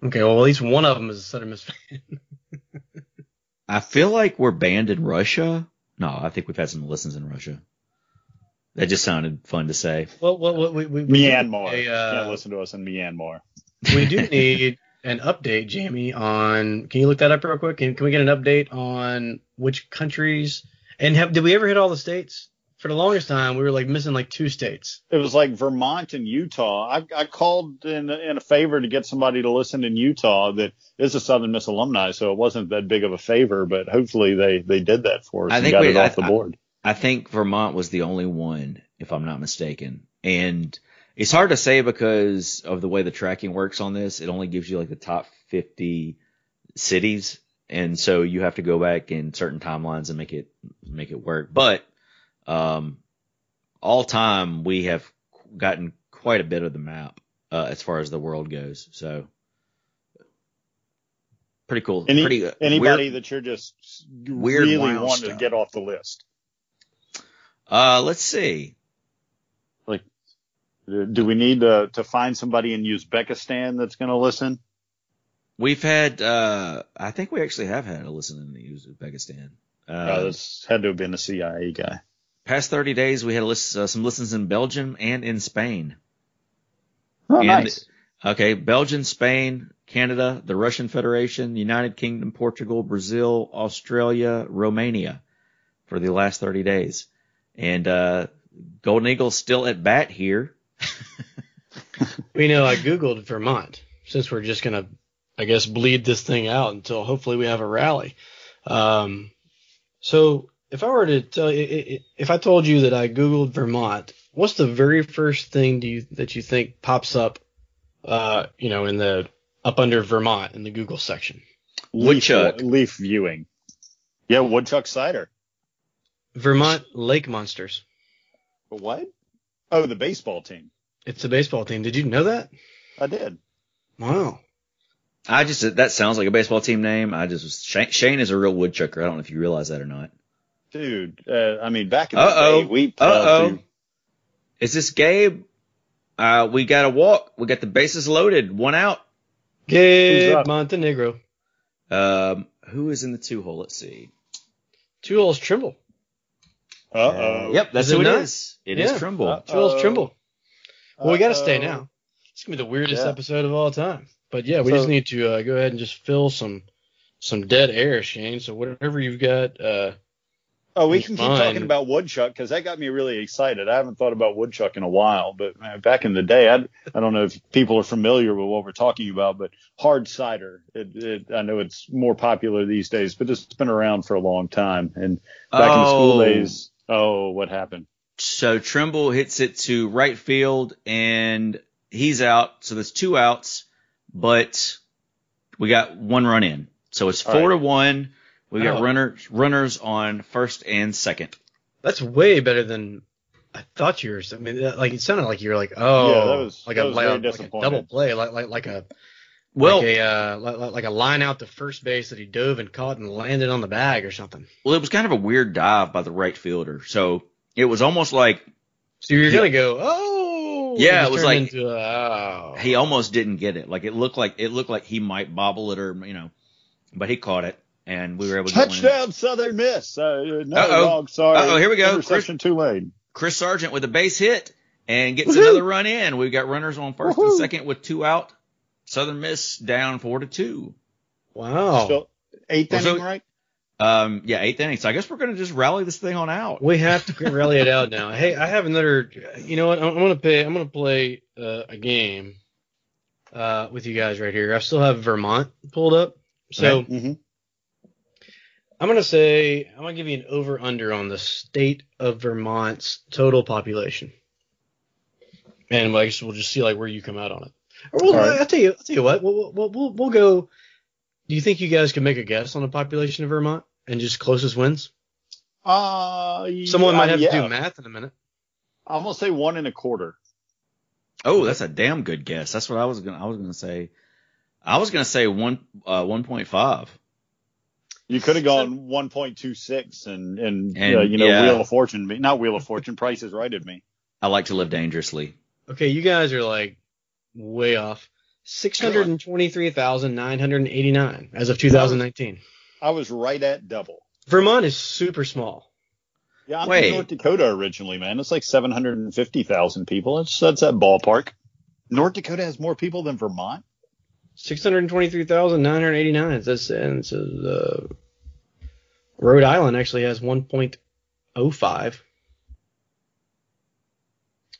Okay, well at least one of them is a Southern Miss fan. *laughs* I feel like we're banned in Russia. No, I think we've had some listens in Russia. That just sounded fun to say. well, well, well we, we, we Myanmar. need a, uh, Can't listen to us in Myanmar. we do need an update, Jamie, on. Can you look that up real quick? Can, can we get an update on which countries? And have, did we ever hit all the states? For the longest time, we were like missing like two states. It was like Vermont and Utah. I, I called in in a favor to get somebody to listen in Utah that is a Southern Miss alumni, so it wasn't that big of a favor, but hopefully they they did that for us I and think got we- it off I- the board. I think Vermont was the only one, if I'm not mistaken. And it's hard to say because of the way the tracking works on this. It only gives you like the top 50 cities. And so you have to go back in certain timelines and make it, make it work. But, um, all time we have gotten quite a bit of the map, uh, as far as the world goes. So pretty cool. Any, pretty, uh, anybody weird- that you're just weird, really wanting to get off the list. uh, let's see. Like, Do we need to, to find somebody in Uzbekistan that's going to listen? We've had, uh, I think we actually have had a listen in Uzbekistan. Uh, Uh, this had to have been a CIA guy. Past 30 days, we had a list, uh, some listens in Belgium and in Spain. Oh, And- nice. Okay, Belgium, Spain, Canada, the Russian Federation, United Kingdom, Portugal, Brazil, Australia, Romania for the last 30 days. And, uh, Golden Eagle's still at bat here. *laughs* we know, I googled Vermont since we're just gonna, I guess, bleed this thing out until hopefully we have a rally. Um, so if I were to tell you, if I told you that I googled Vermont, what's the very first thing do you that you think pops up, uh, you know, in the up under Vermont in the Google section? Woodchuck. Leaf, leaf viewing. Yeah, woodchuck cider. Vermont Lake Monsters. What? Oh, the baseball team. It's a baseball team. Did you know that? I did. Wow. I just that sounds like a baseball team name. I just was, Shane, Shane is a real woodchucker. I don't know if you realize that or not. Dude, uh, I mean, back in the Uh-oh. day, we Uh-oh. plowed Is this Gabe? Uh, we got a walk. We got the bases loaded. One out. Gabe? Montenegro. Um, who is in the two hole? Let's see. Two holes Trimble. Uh-oh. Yep, that's Is who it not? is. It Yeah. is Trimble. Uh, Two holes Uh-oh. Trimble. Well, we got to stay now. It's gonna be the weirdest Yeah. episode of all time. But yeah, we So- just need to uh, go ahead and just fill some some dead air, Shane. So whatever you've got, uh, Oh, we can keep talking about woodchuck because that got me really excited. I haven't thought about woodchuck in a while, but man, back in the day, I, I don't know if people are familiar with what we're talking about, but hard cider. It, it, I know it's more popular these days, but it's been around for a long time. And back in the school Oh. days, oh, what happened? So Trimble hits it to right field and he's out. So there's two outs, but we got one run in. So it's All four right. to one. We got Oh. runners runners on first and second. that's way better than I thought you were. I mean, that- like it sounded like you were like, oh, Yeah, that was- like that a, was like, very a, like a double play, like like like a Well, like a uh, like, like a line out to first base that he dove and caught and landed on the bag or something. well, it was kind of a weird dive by the right fielder. So it was almost like So you're gonna go, oh, Yeah, just it was like- into oh. he almost didn't get it. Like it looked like it looked like he might bobble it or you know, but he caught it and we were able to get one. Touchdown, Southern Miss. Uh, no, Uh-oh. wrong. Sorry. Uh-oh, here we go. Interception too late. Chris Sargent with a base hit and gets Woohoo! another run in. We've got runners on first and second with two out. Southern Miss down four to two. wow. Still, eighth Well, so- inning, right? Um, yeah, eighth inning. So I guess we're gonna just rally this thing on out. We have to rally it out now. Hey, I have another. You know what? I'm, I'm gonna pay. I'm gonna play uh, a game uh, with you guys right here. I still have Vermont pulled up, so Mhm. I'm gonna say I'm gonna give you an over under on the state of Vermont's total population, and I guess we'll just see like where you come out on it. Or we'll, All right. I'll tell you. I'll tell you what. We'll, we'll we'll we'll go. Do you think you guys can make a guess on the population of Vermont and just closest wins? Uh, Someone yeah, might have yeah. to do math in a minute. I'm gonna say one and a quarter. Oh, that's a damn good guess. That's what I was gonna. I was gonna say. I was gonna say one uh, one point five. You could have gone 1.26 and and, And, uh, you know yeah. Wheel of Fortune, me- not Wheel of Fortune. Price is right at me. I like to live dangerously. Okay, you guys are like way off. Six hundred and twenty-three thousand nine hundred and eighty-nine as of 2019. I was right at double. Vermont is super small. Yeah, I'm Wait. from North Dakota originally, man. It's like 750,000 people. It's that's that ballpark. North Dakota has more people than Vermont. Six hundred twenty-three thousand nine hundred eighty-nine. That's and it says uh, Rhode Island actually has one point oh five.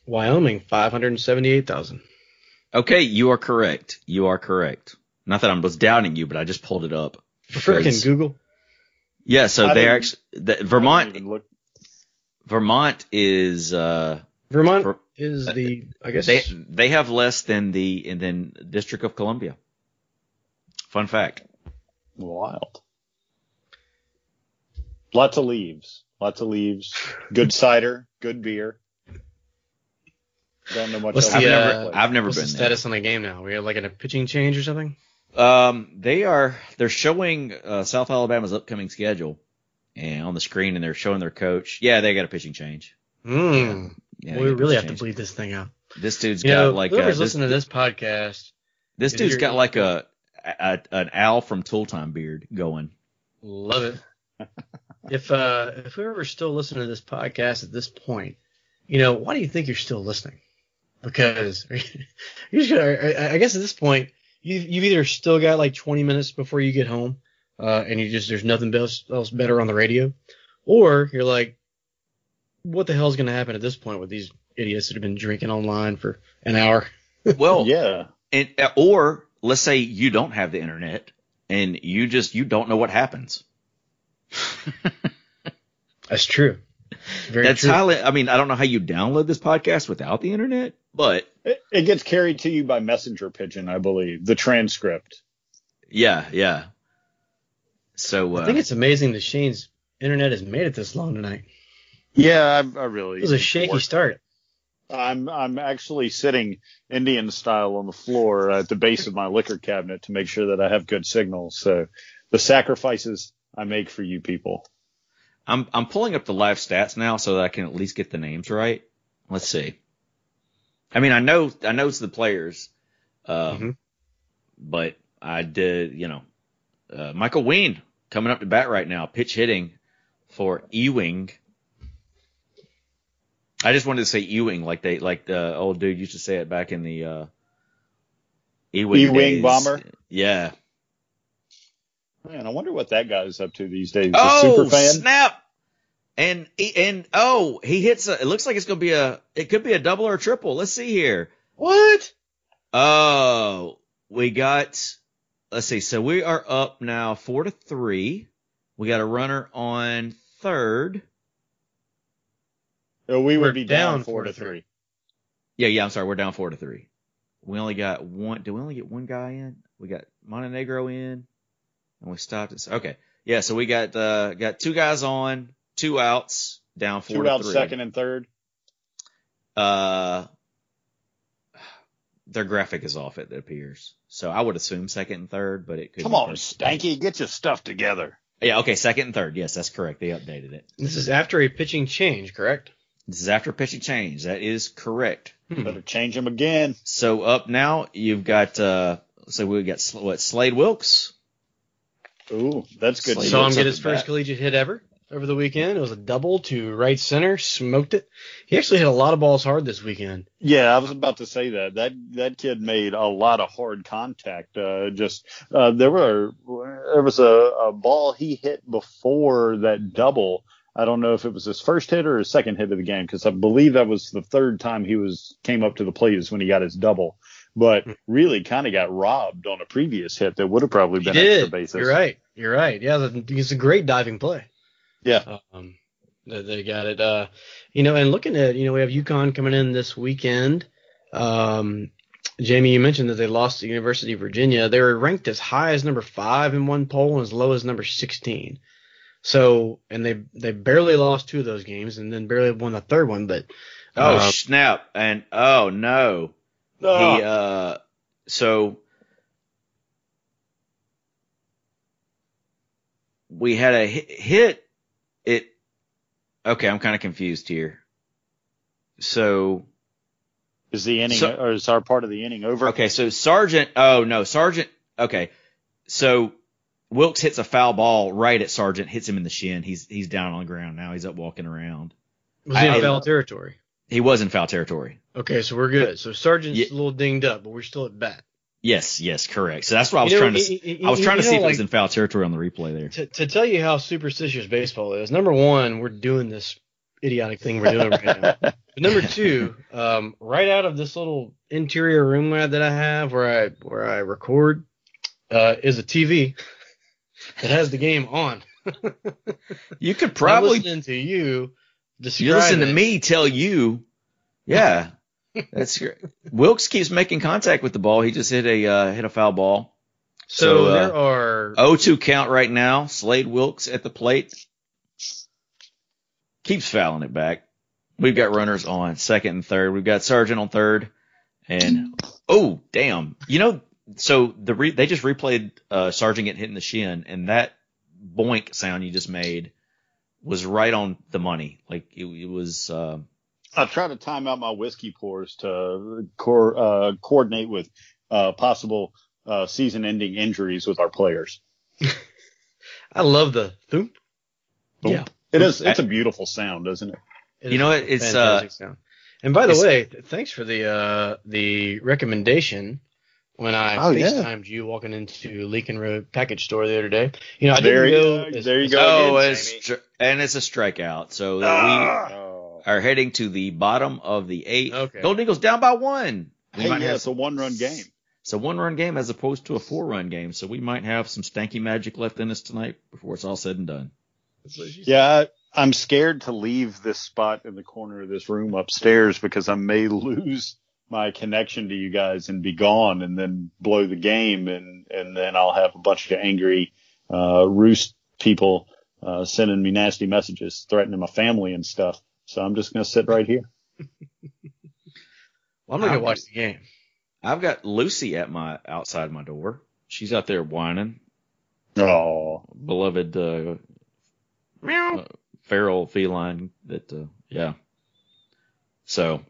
Wyoming five hundred seventy-eight thousand. Okay, you are correct. You are correct. Not that I was doubting you, but I just pulled it up. Freaking Google. Yeah, so I they didn't- actually the, Vermont. look. Vermont is uh Vermont Ver- is the I guess they they have less than the and then District of Columbia. Fun fact. Wild. Lots of leaves. Lots of leaves. Good *laughs* cider. Good beer. Don't know much What's else. I've the, about never the uh, I've never what's the been there. status on the game now? We have like in a pitching change or something. Um, they are they're showing uh, South Alabama's upcoming schedule, and on the screen, and they're showing their coach. Yeah, they got a pitching change. Hmm. Yeah, we they got a really have pitching to bleed this thing out. This dude's You got know, like a, whoever's this, listening to this podcast, this is dude's your- got like a, a an Al from Tool Time beard going. love it. *laughs* if uh if whoever's still listening to this podcast at this point, you know, why do you think you're still listening? Because *laughs* you just gotta, I I guess at this point, you you've either still got like 20 minutes before you get home, uh, and you just there's nothing else else better on the radio, or you're like, what the hell's gonna happen at this point with these idiots that have been drinking online for an hour. *laughs* Well, yeah. and, or let's say you don't have the internet and you just you don't know what happens. *laughs* That's true. Very That's true. highly. I mean, I don't know how you download this podcast without the internet, but It, it gets carried to you by messenger pigeon, I believe. The transcript. yeah, yeah. So uh, I think it's amazing that Shane's internet has made it this long tonight. Yeah, I, I really. It was a shaky start. I'm I'm actually sitting Indian style on the floor at the base of my liquor cabinet to make sure that I have good signal. So the sacrifices I make for you people. I'm I'm pulling up the live stats now so that I can at least get the names right. Let's see. I mean, I know I know it's the players, um, Mhm. but I did, you know, uh, Michael Ween coming up to bat right now, pitch hitting for Ewing. I just wanted to say Ewing like they like the old dude used to say it back in the uh, Ewing Ewing days. bomber? Yeah. Man, I wonder what that guy's up to these days. A Oh, super fan? snap! And and oh, he hits. A, it looks like it's gonna be a. It could be a double or a triple. Let's see here. What? Oh, we got. Let's see. So we are up now four to three. We got a runner on third. Oh, we We're would be down, down four, four to to three. three. Yeah, yeah. I'm sorry. We're down four to three. We only got one. Do we only get one guy in? We got Montenegro in, and we stopped it. Okay. Yeah. So we got uh got two guys on, two outs, down four Two to out three. second and third. Uh, their graphic is off. It appears. So I would assume second and third, but it could. Come on. Stanky, get your stuff together. Yeah. Okay. Second and third. Yes, that's correct. They updated it. This is after a pitching change, correct? This is after pitching change. That is correct. Hmm. Better change him again. So up now, you've got. uh So we got what? Slade Wilkes. Ooh, that's good. Slade Saw him get his first bat. collegiate hit ever over the weekend. It was a double to right center, smoked it. He actually hit a lot of balls hard this weekend. Yeah, I was about to say that. That that kid made a lot of hard contact. Uh, just uh, there were there was a, a ball he hit before that double. I don't know if it was his first hit or his second hit of the game because I believe that was the third time he was came up to the plate is when he got his double. But really, kind of got robbed on a previous hit that would have probably He been did. extra bases. You're right. You're right. Yeah, it's a great diving play. Yeah. Um, they got it. Uh, you know, and looking at, you know, we have UConn coming in this weekend. Um, Jamie, you mentioned that they lost to University of Virginia. They were ranked as high as number five in one poll and as low as number 16. So, and they, they barely lost two of those games and then barely won the third one, but, Oh uh, snap! And oh no, Ah, he uh. So we had a hi- hit. It. Okay, I'm kind of confused here. So is the inning So- or is our part of the inning over? Okay, so Sargent. Oh no, Sargent. Okay, so Wilkes hits a foul ball right at Sargent, hits him in the shin. He's he's down on the ground now. He's up walking around. was he I- in foul territory? He was in foul territory. Okay, so we're good. So Sargent's Yeah. a little dinged up, but we're still at bat. Yes, yes, correct. So that's what I was You know, trying to. I was trying to you see know, if it was in foul territory on the replay there. to, to tell you how superstitious baseball is, number one, we're doing this idiotic thing we're doing right now. But *laughs* number two, um, right out of this little interior room that I have where I where I record, uh, is a TV that has the game on. *laughs* You could probably listening to you. You listen to it. me tell you. Yeah, that's great. Wilkes keeps making contact with the ball. He just hit a uh, hit a foul ball. So, so, uh, there are 0-2 count right now. Slade Wilkes at the plate. Keeps fouling it back. We've got runners on second and third. We've got Sargent on third. And oh damn. You know, so the re- they just replayed uh Sargent getting hit in the shin and that boink sound you just made was right on the money. Like it, it was uh I try to time out my whiskey pours to co- uh, coordinate with uh, possible uh, season-ending injuries with our players. *laughs* I love the thump. yeah. It is. It's a beautiful sound, isn't it? It You know a what? It's, uh, fantastic sound. And by the way, thanks for the uh, the recommendation when I Oh, yeah. You walking into Lincoln Road package store the other day. You know, I There didn't you go. go. as- There you go. Oh, again, it's Jamie. stri- and it's a strikeout. So Ah. we Oh. are heading to the bottom of the eighth. Okay. Golden Eagles down by one. We Hey, might yeah, have it's a one-run game. it's a one run game as opposed to a four run game, so we might have some stanky magic left in us tonight before it's all said and done. Yeah, I, I'm scared to leave this spot in the corner of this room upstairs because I may *laughs* lose my connection to you guys and be gone and then blow the game and, and then I'll have a bunch of angry, uh, roost people, uh, sending me nasty messages, threatening my family and stuff. So I'm just going to sit right here. Well, I'm gonna go watch the game. I've got Lucy at my outside my door. She's out there whining. Oh, Beloved uh, uh, feral feline that uh, yeah. So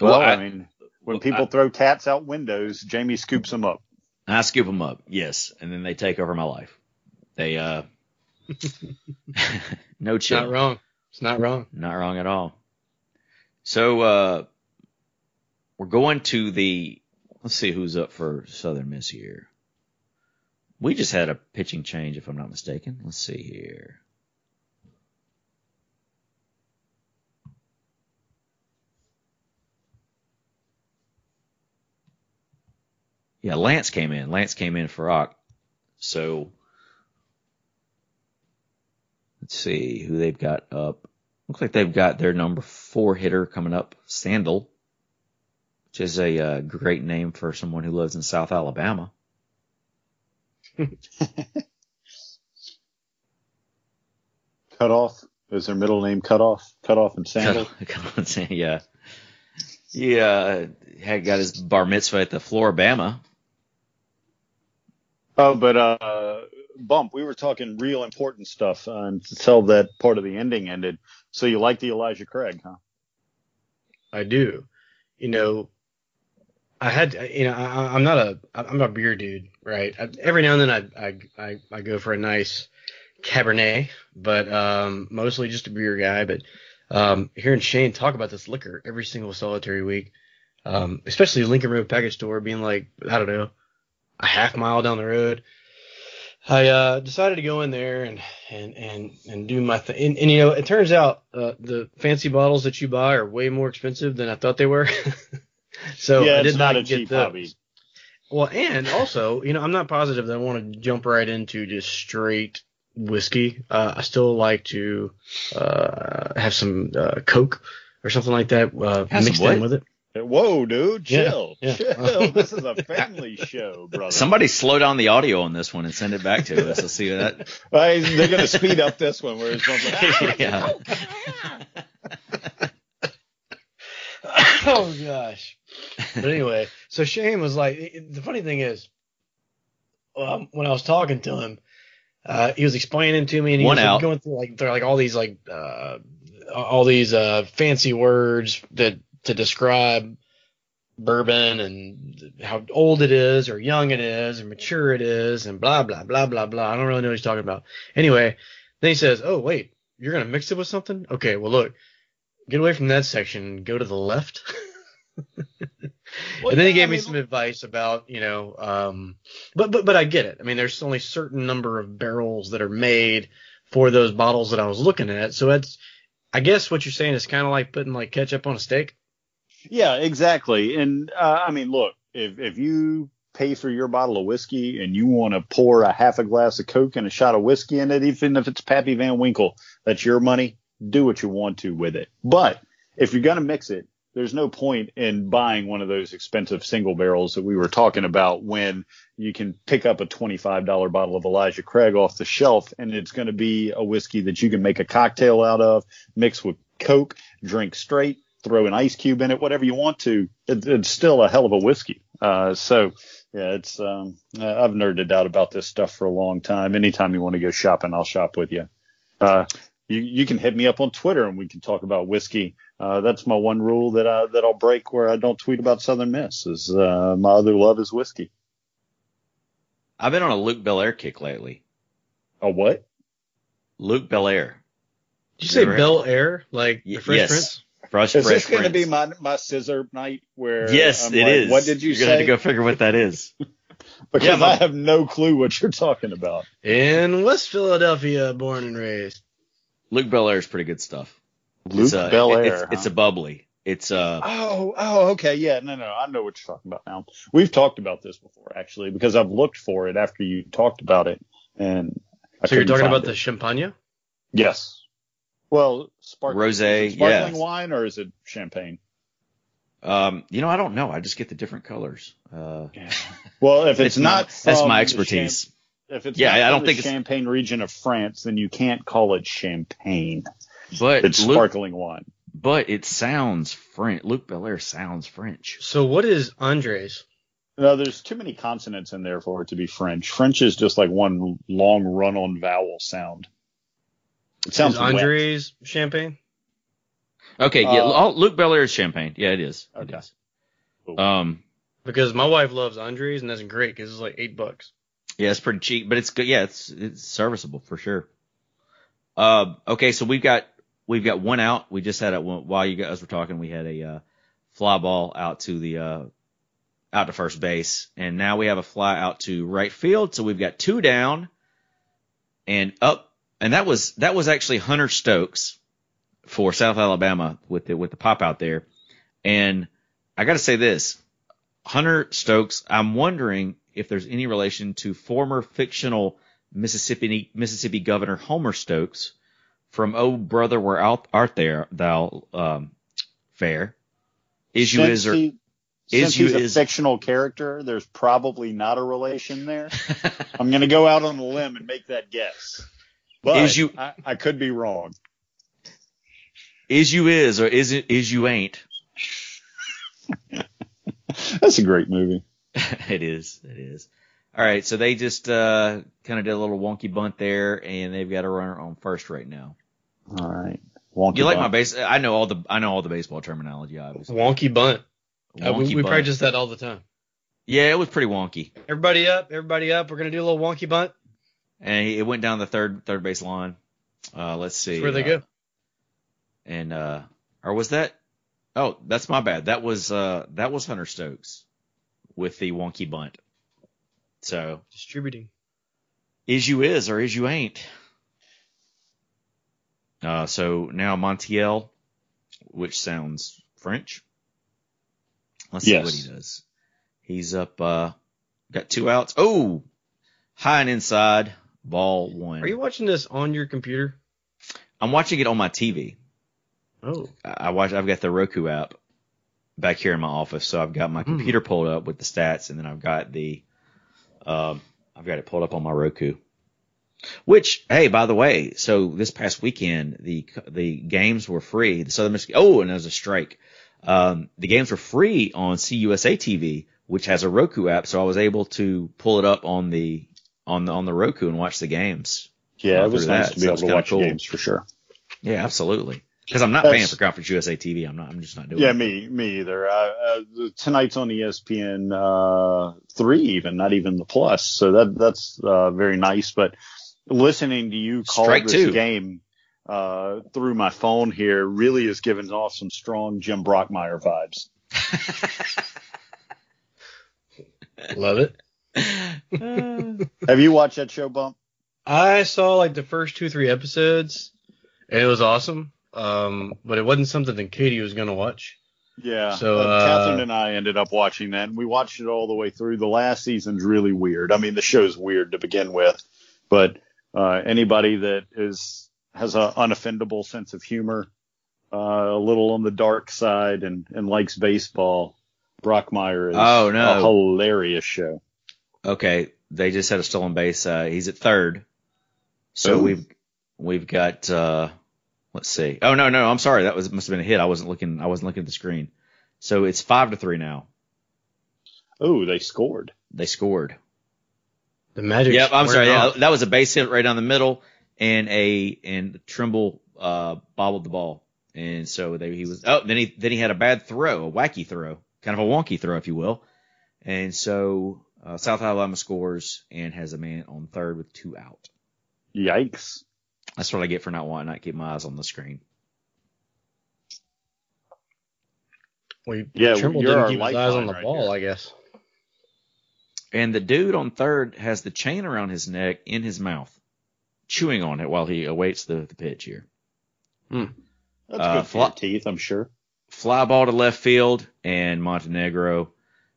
well, I- I, mean, when well, people I- throw cats out windows, Jamie scoops them up. I scoop them up, yes, and then they take over my life. They uh, *laughs* *laughs* no It's chill, not wrong. It's not wrong. not wrong at all. So uh, we're going to the. Let's see who's up for Southern Miss here. We just had a pitching change, if I'm not mistaken. Let's see here. Yeah, Lance came in. Lance came in for Rock. So let's see who they've got up. Looks like they've got their number four hitter coming up, Sandal, which is a uh, great name for someone who lives in South Alabama. *laughs* Cut off. Is their middle name cut off? Cut off and sandal. Come on, Sam, yeah. He uh, had got his bar mitzvah at the Floribama. Oh, but uh, bump. We were talking real important stuff uh, until that part of the ending ended. So you like the Elijah Craig, huh? I do. You know, I had, you know, I, I'm not a, I'm a beer dude, right? I, every now and then I, I, I, I go for a nice Cabernet, but um, mostly just a beer guy. But um, hearing Shane talk about this liquor every single solitary week, um, especially Lincoln Road Package Store being like, I don't know, a half mile down the road. I uh, decided to go in there and and and and do my thing. And, and you know, it turns out uh, the fancy bottles that you buy are way more expensive than I thought they were. *laughs* so yeah, I it's did not not, a get cheap those. hobby. Well, and also, you know, I'm not positive that I want to jump right into just straight whiskey. Uh, I still like to uh, have some uh, Coke or something like that uh, mixed in with it. Whoa, dude, chill, yeah. chill. *laughs* this is a family show, brother. Somebody slow down the audio on this one and send it back to us. Let's see that. *laughs* Right, they're gonna speed up this one where it's like, *laughs* yeah. oh gosh. But anyway, so Shane was like, the funny thing is, um, when I was talking to him, uh, he was explaining to me, and he One was like, going through like there are like all these like uh, all these uh, fancy words that to describe bourbon and how old it is, or young it is, or mature it is, and blah blah blah blah blah. I don't really know what he's talking about. Anyway, then he says, "Oh wait, you're gonna mix it with something? Okay, well look, get away from that section and go to the left." Well, and then he gave I me some advice about, you know, um, but but but I get it. I mean, there's only certain number of barrels that are made for those bottles that I was looking at. So it's, I guess what you're saying is kind of like putting like ketchup on a steak. Yeah, exactly. And uh, I mean, look, if if you pay for your bottle of whiskey and you want to pour a half a glass of Coke and a shot of whiskey in it, even if it's Pappy Van Winkle, that's your money. Do what you want to with it. But if you're gonna mix it, there's no point in buying one of those expensive single barrels that we were talking about when you can pick up a $25 bottle of Elijah Craig off the shelf and it's going to be a whiskey that you can make a cocktail out of, mix with Coke, drink straight, throw an ice cube in it, whatever you want to. It, it's still a hell of a whiskey. Uh, so yeah, it's, um, uh, I've nerded out about this stuff for a long time. Anytime you want to go shopping, I'll shop with you. Uh, you, you can hit me up on Twitter and we can talk about whiskey. Uh, that's my one rule that I, that I'll break where I don't tweet about Southern Miss is, uh, my other love is whiskey. I've been on a Luc Belaire kick lately. A what? Luc Belaire. Did you say Never- Bel Air, like Y- the Fresh yes. Prince? Fresh, Is fresh this going to be my, my scissor night where Yes, I'm it like, is. What did you say? You're gonna have say? to go figure what that is. *laughs* because Yeah, but- I have no clue what you're talking about. In West Philadelphia, born and raised. Luc Belaire is pretty good stuff. Luc it's, uh, Belaire. It's, huh? it's a bubbly. It's uh Oh, oh, okay, yeah, no, no, I know what you're talking about now. We've talked about this before, actually, because I've looked for it after you talked about it, and I So you're talking about it. the champagne? yes. Well, sparkling Rosé, sparkling yes. wine or is it champagne? um you know I don't know. I just get the different colors. Uh, Well, if *laughs* it's, my- not, that's my expertise. Cham- if it's Yeah, not I don't the think it's- Champagne region of France, then you can't call it champagne. but It's Luc, sparkling wine. but it sounds French. Luc Belaire sounds French. So what is Andres? No, there's too many consonants in there for it to be French. French is just like one long run-on vowel sound. It sounds is wet. Andres champagne? Okay, yeah, Uh, Luc Belaire is champagne. Yeah, it is. It Okay. is. Cool. Um, Because my wife loves Andres, and that's great because it's like eight bucks. yeah, it's pretty cheap, but it's good. Yeah, it's it's serviceable for sure. Uh, okay, so we've got we've got one out. We just had it while you guys were talking. We had a uh, fly ball out to the uh, out to first base, and now we have a fly out to right field. So we've got two down and up, and that was that was actually Hunter Stokes for South Alabama with the with the pop out there. And I got to say this, Hunter Stokes. I'm wondering if there's any relation to former fictional Mississippi Mississippi Governor Homer Stokes from Oh Brother Where Out Art There Thou um, Fair. Issue Since is or he- since issue he's a is- fictional character, there's probably not a relation there. *laughs* I'm going to go out on a limb and make that guess. But Is you- I, I could be wrong. is you is or is it is you ain't. *laughs* That's a great movie. *laughs* it is. It is. All right, so they just uh, kind of did a little wonky bunt there, and they've got a runner on first right now. All right. Wonky You like my base? I know all the I know all the baseball terminology, obviously. Wonky bunt. Uh, we Wonky we bunt. practice that all the time. Yeah, it was pretty wonky, Everybody up, everybody up. We're gonna do a little wonky bunt. And it went down the third third base line. Uh, let's see. That's where they uh, go. And uh, or was that? Oh, that's my bad. That was uh, that was Hunter Stokes with the wonky bunt. So Distributing. is you is or is you ain't. Uh, so now Montiel, which sounds French. Let's see what he does. He's up, uh, got two outs. Oh, high and inside, ball one. Are you watching this on your computer? I'm watching it on my TV. Oh, I watch. I've got the Roku app back here in my office, so I've got my Hmm. computer pulled up with the stats, and then I've got the, um, I've got it pulled up on my Roku. Which, hey, by the way, so this past weekend the the games were free. The Southern Michigan. Oh, and there was a strike. Um, the games were free on CUSA TV, which has a Roku app, so I was able to pull it up on the on the on the Roku and watch the games. Yeah, it was nice that, to so be able to watch cool. games for sure. Yeah, absolutely. Because I'm not That's- paying for Conference USA TV. I'm not. I'm just not doing. It yeah, it. me, me either. Uh, uh, tonight's on ESPN uh, three, even not even the plus. So that that's uh, very nice. But listening to you call Strike this two. game uh, through my phone here really is giving off some strong Jim Brockmire vibes. *laughs* love it. *laughs* Have you watched that show, Bump? I saw like the first two, three episodes, and it was awesome. Um, but it wasn't something that Katie was gonna watch. Yeah. So, uh, uh, Catherine and I ended up watching that, and we watched it all the way through. The last season's really weird. I mean, the show's weird to begin with, but uh, anybody that is has an unoffendable sense of humor, uh, a little on the dark side, and and likes baseball, Brockmire is Oh, no. a hilarious show. Okay, they just had a stolen base. Uh, he's at third. So Ooh. we've we've got uh let's see. Oh no, no, I'm sorry. That was must have been a hit. I wasn't looking I wasn't looking at the screen. So it's five to three now. Oh, they scored. They scored. The Magic. Yep, I'm sorry. Yeah, that was a base hit right down the middle and a and Trimble uh bobbled the ball. And so they, he was oh then he then he had a bad throw, a wacky throw, kind of a wonky throw if you will. And so uh, South Alabama scores and has a man on third with two out. Yikes. That's what I get for not wanting to keep my eyes on the screen. Well, Yeah, Trimble you're didn't keep his eyes on the right ball, here. I guess. And the dude on third has the chain around his neck in his mouth, chewing on it while he awaits the, the pitch here. Hmm. That's Uh, good for fly- your teeth, I'm sure. fly ball to left field, and Montenegro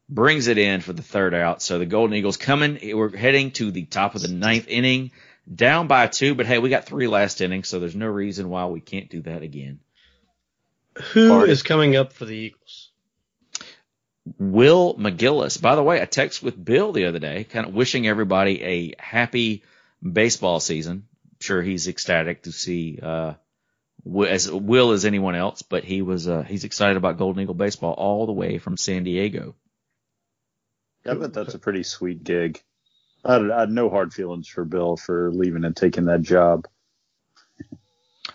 brings it in for the third out. So the Golden Eagles coming. We're heading to the top of the ninth inning, down by two. But hey, we got three last innings, so there's no reason why we can't do that again. Who is Party. coming up for the Eagles? Will McGillis. By the way, I texted with Bill the other day, kind of wishing everybody a happy baseball season. I'm sure he's ecstatic to see uh, as Will as anyone else, but he was uh, he's excited about Golden Eagle baseball all the way from San Diego. I bet that's a pretty sweet gig. I had, I had no hard feelings for Bill for leaving and taking that job.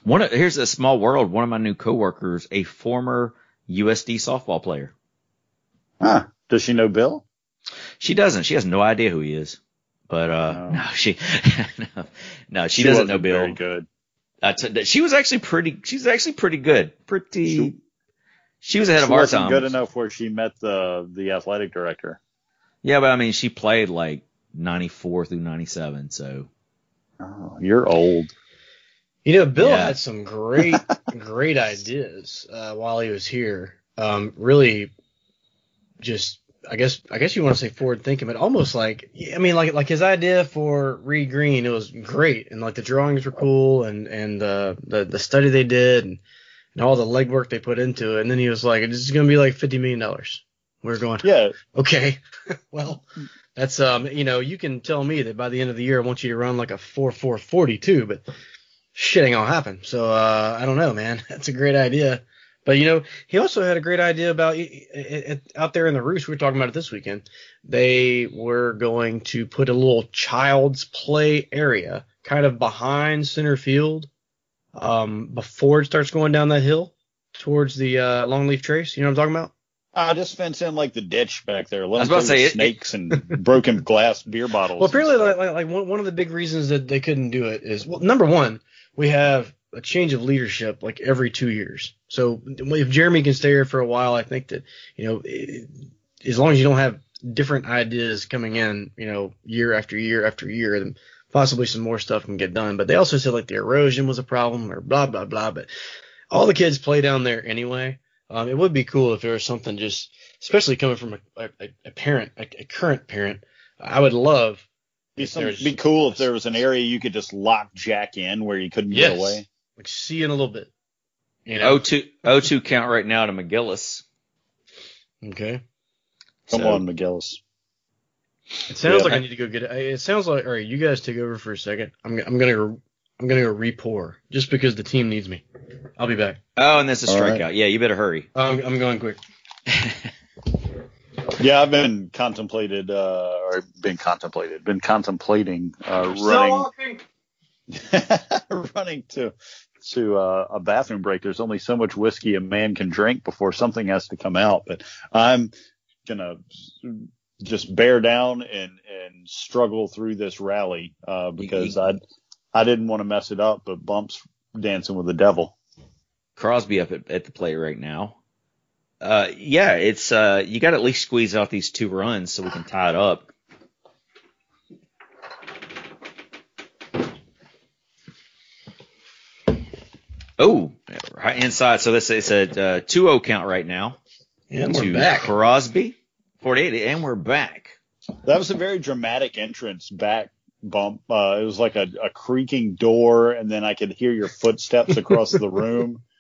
One of, here's a small world. One of my new coworkers, a former USD softball player. Huh. Does she know Bill? She doesn't. She has no idea who he is. But uh, No. no, she *laughs* no, no, she, doesn't wasn't know Bill. Very good. I t- she was actually pretty. She's actually pretty good. Pretty. She, She- was ahead she of our time. good enough where she met the the athletic director. Yeah, but I mean, she played like 94 through 97. So Oh, you're old. You know, Bill Yeah. had some great, *laughs* great ideas uh, while he was here. Um, really, just I guess I guess you want to say forward thinking, but almost like I mean, like like his idea for Reed Green, it was great, and like the drawings were cool, and and uh, the the study they did, and, and all the legwork they put into it, and then he was like, "This is gonna be like fifty million dollars." We're going, Yeah, okay, *laughs* well, that's um, you know, you can tell me that by the end of the year, I want you to run like a four four forty two, but shit ain't gonna happen. So uh, I don't know, man. *laughs* That's a great idea. But you know, he also had a great idea about it, it, out there in the roost. We were talking about it this weekend. They were going to put a little child's play area kind of behind center field, um, before it starts going down that hill towards the uh, longleaf trace. You know what I'm talking about? I just fence in like the ditch back there. Let I was about to say, with it- snakes and *laughs* broken glass beer bottles. Well, apparently, like, like, like one, one of the big reasons that they couldn't do it is, well, number one, we have a change of leadership like every two years. So if Jeremy can stay here for a while, I think that, you know, it, as long as you don't have different ideas coming in, you know, year after year after year, then possibly some more stuff can get done. But they also said like the erosion was a problem or blah, blah, blah. But all the kids play down there anyway. Um, it would be cool if there was something just, especially coming from a, a, a parent, a, a current parent. I would love be, if some, be cool if there was an area you could just lock Jack in where you couldn't Yes. get away. like see in a little bit. You know? 02, 02 count right now to McGillis. okay. Come So- on, McGillis. It sounds Yeah. like I need to go get it. It sounds like all right. You guys take over for a second. I'm I'm gonna go. I'm gonna go re-pour just because the team needs me. I'll be back. Oh, and that's a All right. strikeout. Yeah, you better hurry. I'm, I'm going quick. *laughs* Yeah, I've been contemplated, uh, or been contemplated, been contemplating, uh, running, *laughs* running to, to, uh, a bathroom break. There's only so much whiskey a man can drink before something has to come out, but I'm gonna just bear down and, and struggle through this rally, uh, because I, I didn't want to mess it up, but bumps dancing with the devil. Crosby up at, at the plate right now. Uh, yeah, it's uh, you got to at least squeeze out these two runs so we can tie it up. Oh, right inside. So this it's a uh, 2-0 count right now And to we're back. Crosby, 48, and we're back. That was a very dramatic entrance back bump. Uh, it was like a, a creaking door, and then I could hear your footsteps across the room. *laughs*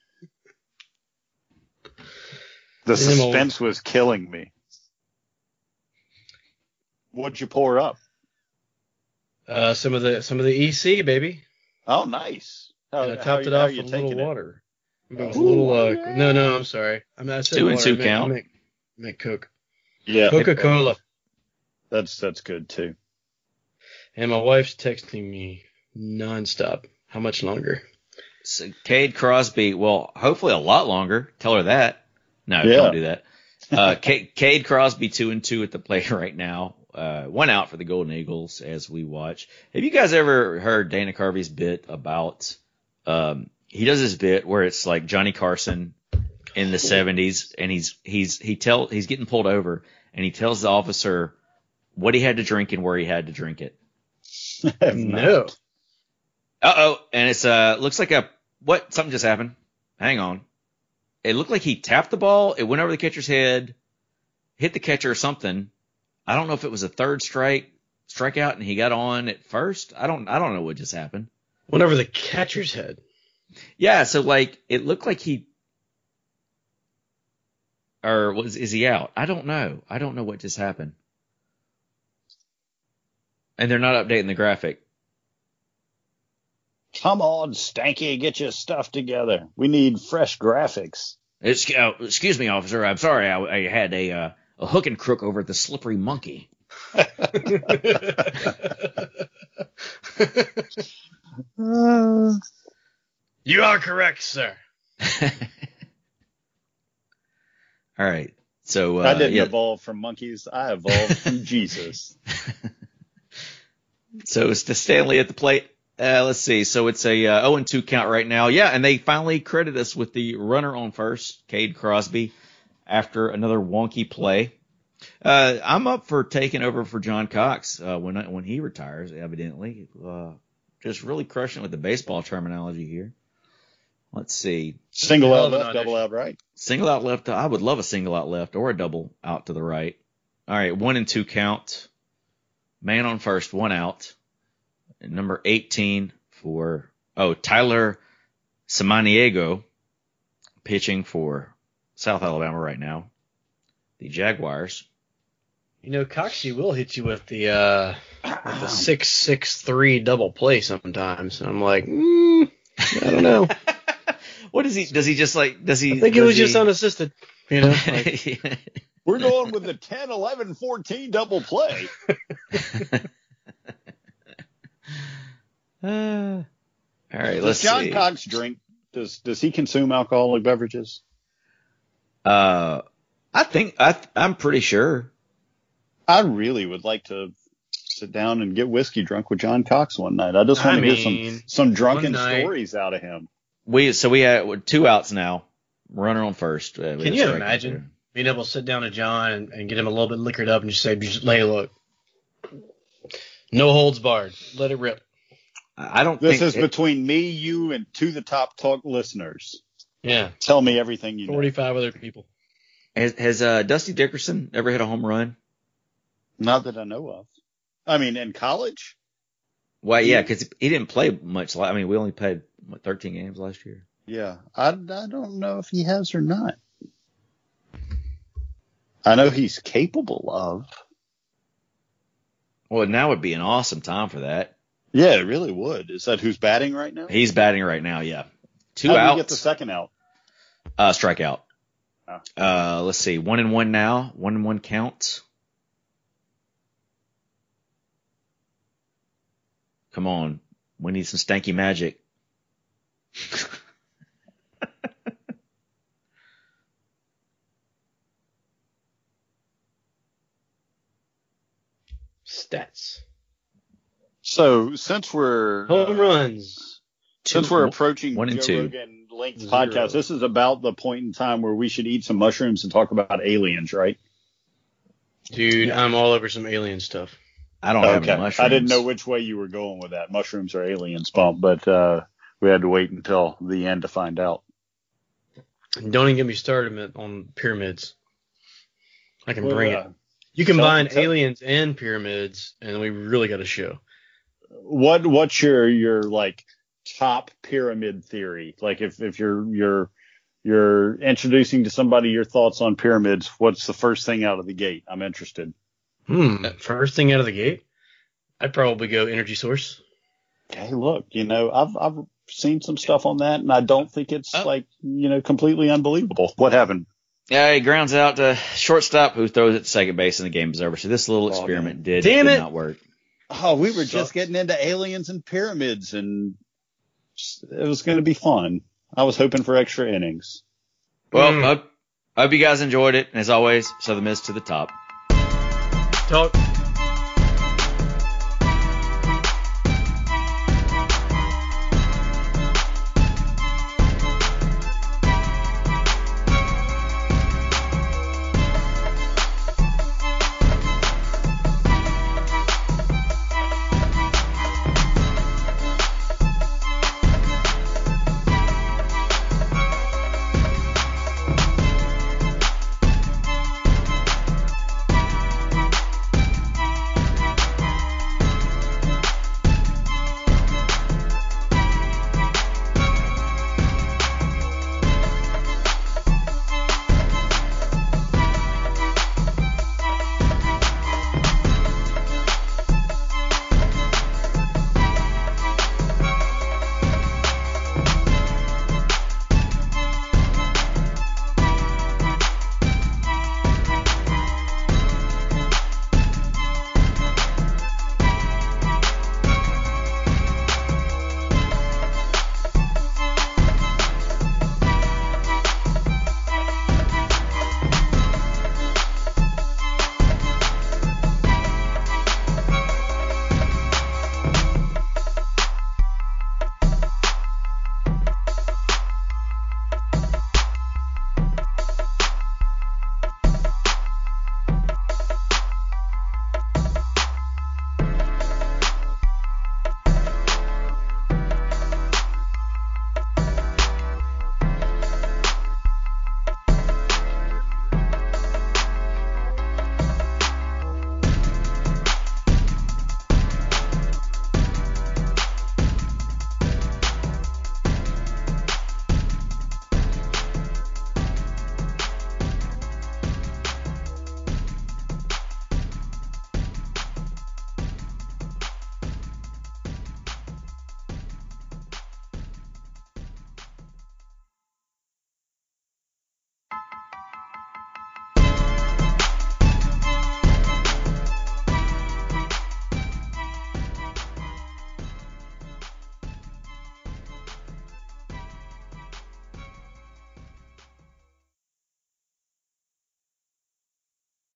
The suspense was killing me. What'd you pour up? Uh, some of the some of the EC baby. Oh, nice. How, And I how, topped it off with a little taking it? water. It a little. Uh, yeah. No, no, I'm sorry. I'm not said Two and water. two I count. I meant, I meant Coke. Yeah, Coca Cola. that's that's good too. And my wife's texting me nonstop. How much longer? So Cade Crosby, well, hopefully a lot longer. Tell her that. No, Yeah. don't do that. Uh, *laughs* Ca- Cade Crosby two and two at the plate *laughs* right now. Uh, one out for the Golden Eagles as we watch. Have you guys ever heard Dana Carvey's bit about? Um, he does this bit where it's like Johnny Carson in the '70s, and he's he's he tell he's getting pulled over, and he tells the officer what he had to drink and where he had to drink it. No. Uh oh, and it's uh looks like a what something just happened. hang on. It looked like he tapped the ball. It went over the catcher's head, hit the catcher or something. I don't know if it was a third strike strikeout and he got on at first. I don't I don't know what just happened. Went over the catcher's head. Yeah, so like it looked like he or was is he out? I don't know. I don't know what just happened. And they're not updating the graphic. Come on, Stanky, get your stuff together. We need fresh graphics. It's, uh, excuse me, officer. I'm sorry. I, I had a uh, a hook and crook over at the Slippery Monkey. *laughs* you are correct, sir. *laughs* All right. So uh, I didn't yeah. evolve from monkeys. I evolved from Jesus. *laughs* So it's the Stanley at the plate. Uh, let's see. So it's a uh, 0 and 2 count right now. Yeah, and they finally credit us with the runner on first, Cade Crosby, after another wonky play. Uh, I'm up for taking over for John Cox uh, when I, when he retires. Evidently, uh, just really crushing with the baseball terminology here. Let's see. Single out left, double out right. Single out left. I would love a single out left or a double out to the right. All right, one and two count. Man on first, one out. And number 18 for, oh, Tyler Samaniego pitching for South Alabama right now. The Jaguars. You know, Coxie will hit you with the uh with the six six three double play sometimes. I'm like, mm, I don't know. *laughs* What does he, does he just like, does he? I think it was just unassisted. You know, like, *laughs* We're going with the 10, 11, 14 double play. *laughs* Uh, all right, Does let's John see. Cox drink? Does does he consume alcoholic beverages? Uh, I think I I'm pretty sure. I really would like to sit down and get whiskey drunk with John Cox one night. I just want I to hear some some drunken night- stories out of him. We so we had two outs now. Runner on first. Uh, Can you strike imagine? There. being able to sit down to John and, and get him a little bit liquored up and just say, just lay look. No holds barred. Let it rip. I I don't This think is it- between me, you, and to the top talk listeners. Yeah. Tell me everything you know. 45 other people. has, has uh, Dusty Dickerson ever hit a home run? Not that I know of. I mean, in college, Well, yeah, because he didn't play much. I mean, we only played what, 13 games last year. yeah, I, I don't know if he has or not. I know he's capable of. Well, now would be an awesome time for that. Yeah, it really would. Is that who's batting right now? He's batting right now. Yeah, two How outs. get the second out? Uh, strikeout. Oh. Uh, let's see. One and one now. One and one count. Come on. We need some stanky magic. *laughs* Stats. So since we're Home runs. since Two- we're approaching one and Joe two. Rogan Link's Zero. podcast, this is about the point in time where we should eat some mushrooms and talk about aliens, right? Dude, I'm all over some alien stuff. I don't have any mushrooms. I didn't know which way you were going with that, mushrooms or aliens bump, but uh, we had to wait until the end to find out. Don't even get me started on pyramids. I can bring Well, it. You combine tell- aliens and pyramids, and we really got a show. What what's your your like top pyramid theory? Like if if you're you're you're introducing to somebody your thoughts on pyramids, what's the first thing out of the gate? I'm interested. Hmm. First thing out of the gate, I'd probably go energy source. Hey, look, you know, I've I've seen some stuff on that, and I don't think it's Oh. like you know completely unbelievable. What happened? Yeah, he grounds out to shortstop who throws it to second base and the game is over. So this little Oh, experiment did, Damn did it. not work. Oh, we were Sucks. just getting into aliens and pyramids, and it was going to be fun. I was hoping for extra innings. Well, Mm. hope, hope you guys enjoyed it. And as always, Southern Miss to the top. Talk.